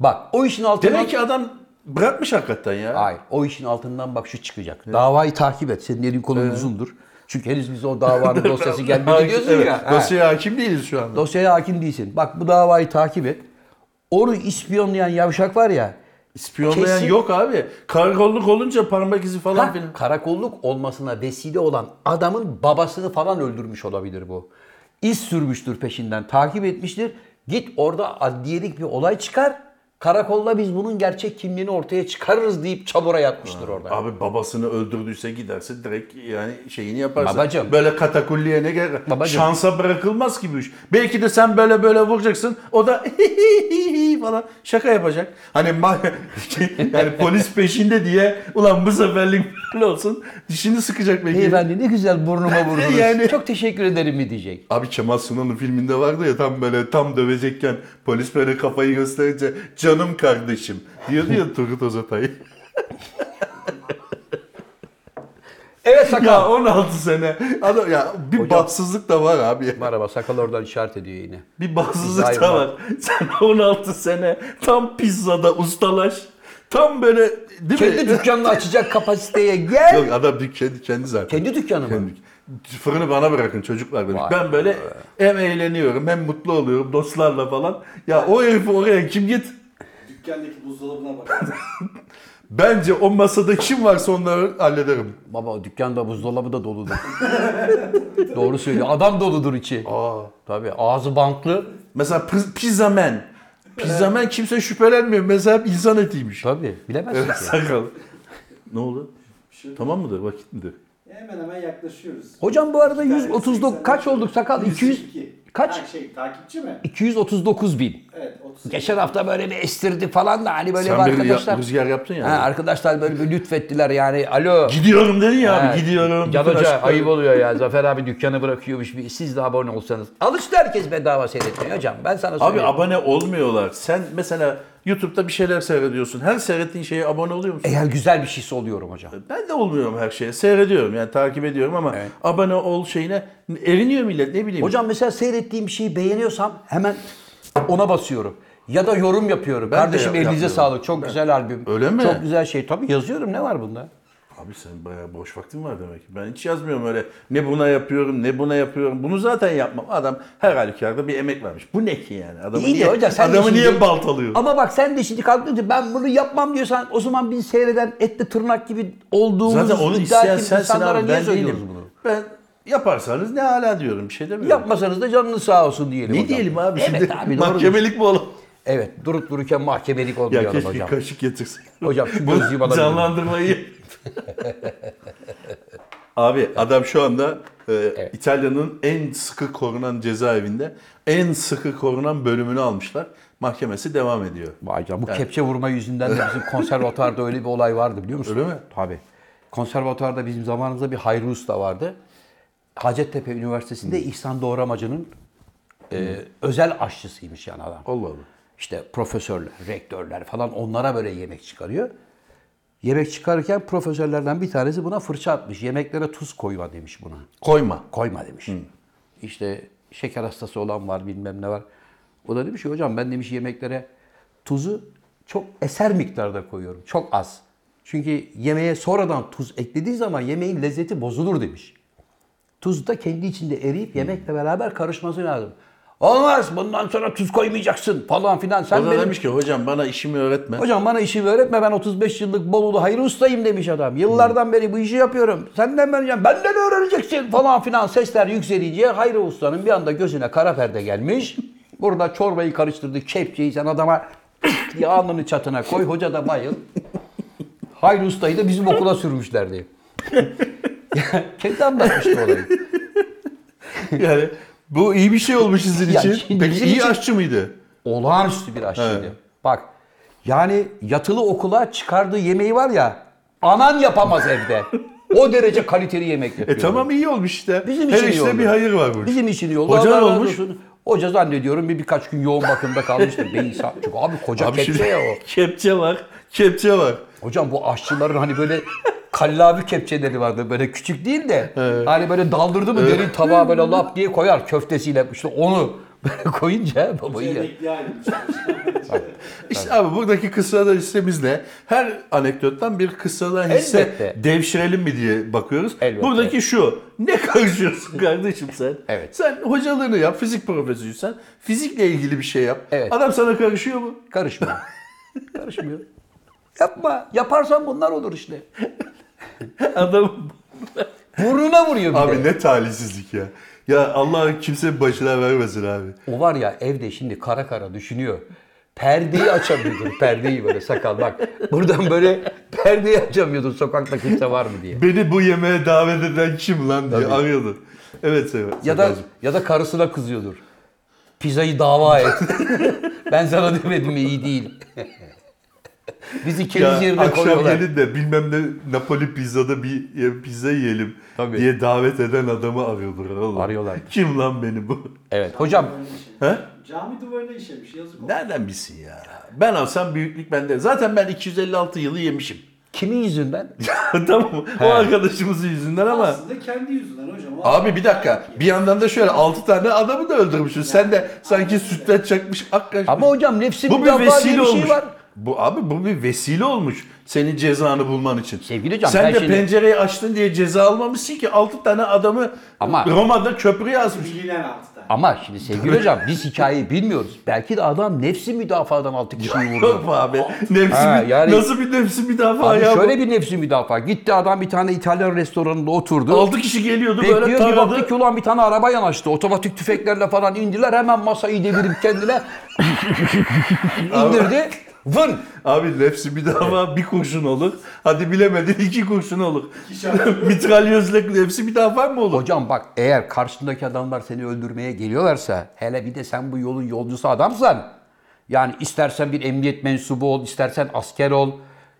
Bak o işin altından... Demek ki adam bırakmış hakikaten ya. Hayır. O işin altından bak şu çıkacak. Davayı takip et. Senin elin kolun uzundur. Çünkü henüz biz o davanın dosyası gelmedi diyorsun evet, ya. Dosyaya hakim değiliz şu anda. Dosyaya hakim değilsin. Bak bu davayı takip et. Onu ispiyonlayan yavşak var ya. İspiyonlayan Kesin- yok abi. Karakolluk olunca parmak izi falan Ha, filan. karakolluk olmasına vesile olan adamın babasını falan öldürmüş olabilir bu. İz sürmüştür peşinden, takip etmiştir. Git orada adliyelik bir olay çıkar. Karakolda biz bunun gerçek kimliğini ortaya çıkarırız deyip çamura yatmıştır orada. Abi babasını öldürdüyse giderse direkt yani şeyini yaparsın. Babacım. Böyle katakulliye ne gerek? Babacım. Şansa bırakılmaz ki bu iş. Belki de sen böyle böyle vuracaksın. O da falan şaka yapacak. Hani ma- yani polis peşinde diye ulan bu seferlik böyle olsun. Dişini sıkacak belki. Beyefendi ne güzel burnuma vurdunuz. Yani- Çok teşekkür ederim mi diyecek. Abi Kemal Sunal'ın filminde vardı ya tam böyle tam dövecekken polis böyle kafayı gösterince canım kardeşim diyordu ya Turgut Özatay. Evet ya sakal. 16 sene. Adam ya bir bahtsızlık da var abi. Merhaba sakal oradan işaret ediyor yine. Bir bahtsızlık Pizza da hayvan. var. Sen 16 sene tam pizzada ustalaş. Tam böyle değil Kendi mi? dükkanını açacak kapasiteye gel. Yok adam kendi, kendi zaten. Kendi dükkanı mı? Fırını bana bırakın çocuklar. Vay Ben böyle hem eğleniyorum hem mutlu oluyorum dostlarla falan. Ya o herifi oraya kim git? Dükkandaki buzdolabına bakın. Bence o masada kim varsa onları hallederim. Baba dükkanda buzdolabı da doludur. Doğru söylüyor. Adam doludur içi. Aa. Tabii ağzı bantlı. Mesela pi- pizza man. Pizza man kimse şüphelenmiyor. Mesela hep insan etiymiş. Tabii bilemezsin Evet, ki. sakal. ne oldu? Şey- Tamam mıdır? Vakit midir? Hemen hemen yaklaşıyoruz. Hocam bu arada Bir tane 139 80 kaç olduk sakal? 200 102. kaç? Ha, şey takipçi mi? 239 bin. Evet 30. Geçen hafta böyle bir estirdi falan da hani böyle Sen bir arkadaşlar. ya- rüzgar yaptın ya. Ha, arkadaşlar böyle bir lütfettiler yani. Alo. Gidiyorum dedin ya abi gidiyorum. Can Hoca ayıp oluyor ya. Zafer abi dükkanı bırakıyormuş. Bir, siz de abone olsanız. Alıştı herkes bedava seyretmeye hocam. Ben sana Abi söyleyeyim. abone olmuyorlar. Sen mesela YouTube'da bir şeyler seyrediyorsun. Her seyrettiğin şeye abone oluyor musun? Eğer güzel bir şeyse oluyorum hocam. Ben de olmuyorum her şeye. Seyrediyorum yani takip ediyorum ama Evet. abone ol şeyine eriniyor millet ne bileyim. Hocam mesela seyrettiğim bir şeyi beğeniyorsam hemen ona basıyorum. Ya da yorum yapıyorum. Ben de Kardeşim yap- elinize yapıyorum. sağlık. Çok güzel albüm. Öyle mi? Çok güzel şey. Tabii yazıyorum. Ne var bunda? Abi sen bayağı boş vaktin var demek ki. Ben hiç yazmıyorum öyle. Ne buna yapıyorum, ne buna yapıyorum. Bunu zaten yapmam. Adam her halükarda bir emek vermiş. Bu ne ki yani? Adamı İyi de niye, hocam sen de adamı şimdi- niye baltalıyor? Ama bak sen de şimdi kalkınca ben bunu yapmam diyorsan o zaman biz seyreden etli tırnak gibi olduğumuz Zaten onu iddia isteyen ettiğimiz sensin insanlara abi niye ben söylüyoruz değilim. bunu? Ben yaparsanız ne hala diyorum bir şey demiyorum. Yapmasanız da canınız sağ olsun diyelim Ne hocam. diyelim abi Evet şimdi abi doğru. mahkemelik mi oğlum? Evet durup dururken mahkemelik Ya olmayalım keşke hocam. kaşık getirsin. Hocam şu Bu gözlüğü alabilir miyim? canlandırmayı. Abi adam şu anda e, İtalya'nın en sıkı korunan cezaevinde en sıkı korunan bölümünü almışlar. Mahkemesi devam ediyor. Vay canına bu kepçe vurma yüzünden de bizim konservatuarda öyle bir olay vardı biliyor musun? Öyle mi? Tabii. Konservatuarda bizim zamanımızda bir Hayri Usta vardı. Hacettepe Üniversitesi'nde İhsan Doğramacı'nın e, özel aşçısıymış yani adam. Allah Allah. İşte profesörler, rektörler falan onlara böyle yemek çıkarıyor. Yemek çıkarırken profesörlerden bir tanesi buna fırça atmış. Yemeklere tuz koyma demiş buna. Koyma. Koyma demiş. İşte şeker hastası olan var bilmem ne var. O da demiş ki hocam ben demiş yemeklere tuzu çok eser miktarda koyuyorum. Çok az. Çünkü yemeğe sonradan tuz eklediği zaman yemeğin lezzeti bozulur demiş. Tuz da kendi içinde eriyip yemekle beraber karışması lazım. Olmaz bundan sonra tuz koymayacaksın falan filan. Sen O da benim- demiş ki hocam bana işimi öğretme. Hocam bana işimi öğretme ben 35 yıllık Bolu'da hayır ustayım demiş adam. Yıllardan beri bu işi yapıyorum. Senden ben hocam benden öğreneceksin falan filan sesler yükselince Hayri Usta'nın bir anda gözüne kara perde gelmiş. Burada çorbayı karıştırdı kepçeyi sen adama diye alnını çatına koy hoca da bayıl. Hayri Usta'yı da bizim okula sürmüşlerdi. Kendi anlatmıştı olayı. Yani bu iyi bir şey olmuş sizin Ya için. şimdi Peki bizim iyi için- aşçı mıydı? olağanüstü bir aşçıydı. Evet. Bak yani yatılı okula çıkardığı yemeği var ya anan yapamaz evde. O derece kaliteli yemek yapıyor. E tamam iyi olmuş işte. Bizim Her için iyi işte oldu. bir hayır var bu. Bizim için iyi oldu. Hoca Allah razı olmuş? olsun. Hoca zannediyorum bir birkaç gün yoğun bakımda kalmıştır. Beyin sa- Çünkü abi koca Abi kepçe şimdi ya o. kepçe var. Kepçe var. Hocam bu aşçıların hani böyle kallavi kepçeleri vardı. Böyle küçük değil de hani böyle daldırdı mı derin tabağa böyle lap diye koyar köftesiyle. İşte onu böyle koyunca baba ayrılmış. İşte abi buradaki kıssadan hissemiz ne? Her anekdottan bir kıssadan hisse Elbette. devşirelim mi diye bakıyoruz. Elbette. Buradaki şu. Ne karışıyorsun kardeşim sen? Evet. Sen hocalığını yap. Fizik profesörüysen. Fizikle ilgili bir şey yap. Evet. Adam sana karışıyor mu? Karışmıyor. Karışmıyor. Yapma. Yaparsan bunlar olur işte. Adam Burnuna vuruyor bir Abi de. ne talihsizlik ya. Ya Allah kimse başına vermesin abi. O var ya evde şimdi kara kara düşünüyor. Perdeyi açamıyordun. Perdeyi böyle sakal bak. Buradan böyle perdeyi açamıyordun sokakta kimse var mı diye. Beni bu yemeğe davet eden kim lan diye Tabii. arıyordu. Evet Seval. Ya da ya da karısına kızıyordur. Pizzayı dava et. ben sana demedim mi iyi değil. Bizi keriz yerine akşam koyuyorlar. gelin de bilmem ne Napoli pizzada bir pizza yiyelim Tabii. diye davet eden adamı arıyordur oğlum. Arıyorlar. Kim lan beni bu? Evet hocam He? Cami duvarına işemiş yazık oldu. Nereden bilsin ya? Ben alsam büyüklük bende. Zaten ben 256 yılı yemişim. kimin yüzünden? tamam mı? O arkadaşımızın yüzünden ama. Aslında kendi yüzünden hocam. O Abi bir dakika. Bir yandan da şöyle 6 tane adamı da öldürmüşsün. Sen de sanki sütlaç çakmış ak kaçmış. Ama hocam nefsi bu bir müdafaa diye vesile bir şey olmuş. var. Bu abi bu bir vesile olmuş. Senin cezanı bulman için. Sevgili hocam, Sen de şimdi- pencereyi açtın diye ceza almamışsın ki 6 tane adamı Ama- Roma'da köprüye asmış. bilinen tane. Ama şimdi sevgili hocam biz hikayeyi bilmiyoruz. Belki de adam nefsi müdafadan altı kişiyi vurdu. Yok abi? Nefsi Ha, yani- Nasıl bir nefsi müdafaa Abi ya? şöyle bir nefsi müdafaa. Gitti adam bir tane İtalyan restoranında oturdu. 6 kişi geliyordu böyle Bekliyor bir baktı taradı. ki ulan bir tane araba yanaştı. Otomatik tüfeklerle falan indiler. Hemen masayı devirip kendine indirdi. Vın. Abi nefsi müdafaa bir kurşun olur. Hadi bilemedin iki kurşun olur. Mitralyözle nefsi müdafaa mı olur? Hocam bak eğer karşındaki adamlar seni öldürmeye geliyorlarsa hele bir de sen bu yolun yolcusu adamsan yani istersen bir emniyet mensubu ol, istersen asker ol,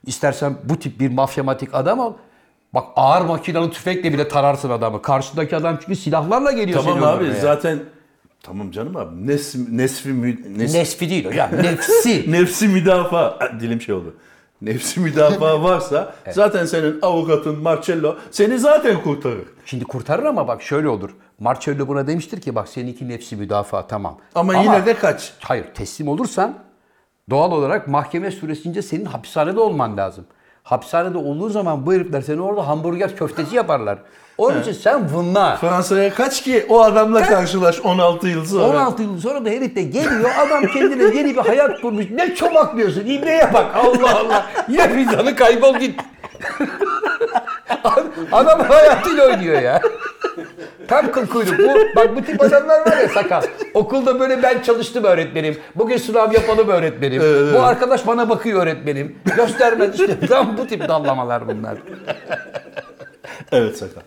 istersen bu tip bir mafyamatik adam ol. Bak ağır makinalı tüfekle bile tararsın adamı. Karşındaki adam çünkü silahlarla geliyor Tamam seni abi öldürmeye. zaten tamam canım abi. Nes, nesfi mü, nes, Nesfi değil hocam, nefsi. nefsi müdafaa Ah, dilim şey oldu. Nefsi müdafaa varsa zaten senin avukatın Marcello seni zaten kurtarır. Şimdi kurtarır ama bak şöyle olur. Marcello buna demiştir ki bak seninki nefsi müdafaa tamam. Ama, yine de kaç. Hayır teslim olursan doğal olarak mahkeme süresince senin hapishanede olman lazım. Hapishanede olduğu zaman bu herifler seni orada hamburger köftesi yaparlar. Onun için sen vınla. Fransa'ya kaç ki o adamla karşılaş 16 yıl sonra. 16 yıl sonra da herif de geliyor adam kendine yeni bir hayat kurmuş. Ne çomaklıyorsun İbneye bak Allah Allah. Ye pizzanı kaybol git. adam hayatıyla oynuyor ya. Tam kıl kuyruk. Bu, bak bu tip adamlar var ya sakal. Okulda böyle ben çalıştım öğretmenim. Bugün sınav yapalım öğretmenim. Bu arkadaş bana bakıyor öğretmenim. Göstermez işte. Tam bu tip dallamalar bunlar. Evet sakal.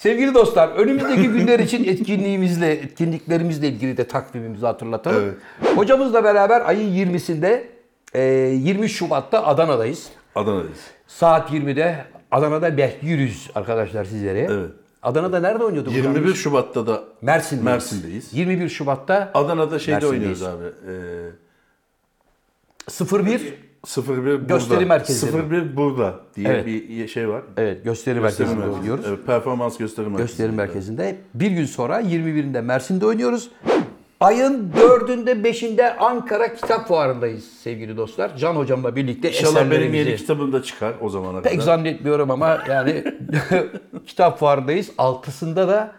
Sevgili dostlar, önümüzdeki günler için etkinliğimizle, etkinliklerimizle ilgili de takvimimizi hatırlatalım. Evet. Hocamızla beraber ayın 20'sinde, e, 23 Şubat'ta Adana'dayız. Adana'dayız. Saat 20'de Adana'da bekliyoruz arkadaşlar sizleri. Evet. Adana'da nerede oynuyorduk? hocam? 21 Şubat'ta da Mersin'deyiz. Mersin'deyiz. 21 Şubat'ta Adana'da şeyde oynuyoruz abi. Ee, 01 01 burada. Gösteri merkezleri. 01 burada diye Evet. bir şey var. evet gösteri, Gösteri merkezinde merkezi. oynuyoruz. Evet, performans gösteri merkezi. Gösteri merkezinde. Bir gün sonra 21'inde Mersin'de oynuyoruz. Ayın 4'ünde 5'inde Ankara Kitap Fuarı'ndayız sevgili dostlar. Can hocamla birlikte İnşallah benim eserlerimizi... yeni kitabım da çıkar o zamana Pek kadar. zannetmiyorum ama yani kitap fuarındayız. Altısında da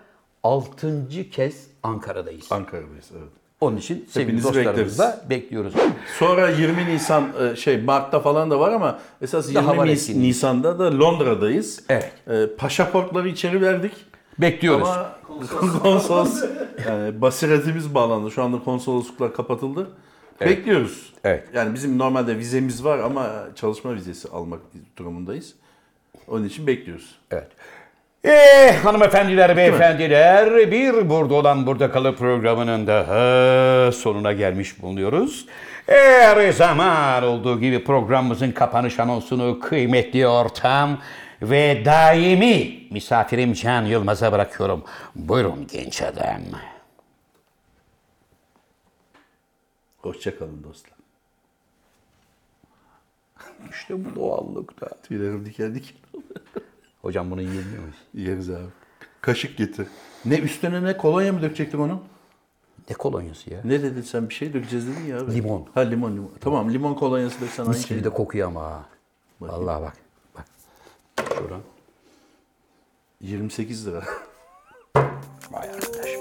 altıncı kez Ankara'dayız. Ankara'dayız evet. Onun için sevgili Hepinizi bekliyoruz. Sonra 20 Nisan e, şey Mart'ta falan da var ama esas Daha 20 var Nis-. Nisan'da da Londra'dayız. Evet. E, pasaportları içeri verdik. Bekliyoruz. Ama konsolos yani basiretimiz bağlandı. Şu anda konsolosluklar kapatıldı. Bekliyoruz. Evet. Yani bizim normalde vizemiz var ama çalışma vizesi almak durumundayız. Onun için bekliyoruz. Evet. Eh hanımefendiler, beyefendiler bir burada olan burada kalı programının daha sonuna gelmiş bulunuyoruz. Her zaman olduğu gibi programımızın kapanış anonsunu kıymetli ortam ve daimi misafirim Can Yılmaz'a bırakıyorum. Buyurun genç adam. Hoşçakalın dostlar. İşte bu doğallıkta. Tüylerim diken diken. Hocam bunu yiyebiliyor muyuz? Yeriz abi. Kaşık getir. Ne üstüne ne kolonya mı dökecektik onu? Ne kolonyası ya? Ne dedin sen bir şey dökeceğiz dedin ya abi. Limon. Ha limon limon. Tamam limon kolonyası döksen aynı Mis şey. gibi de kokuyor ama. ha. Vallahi bak. Bak. Şuradan. 28 lira. Vay arkadaş.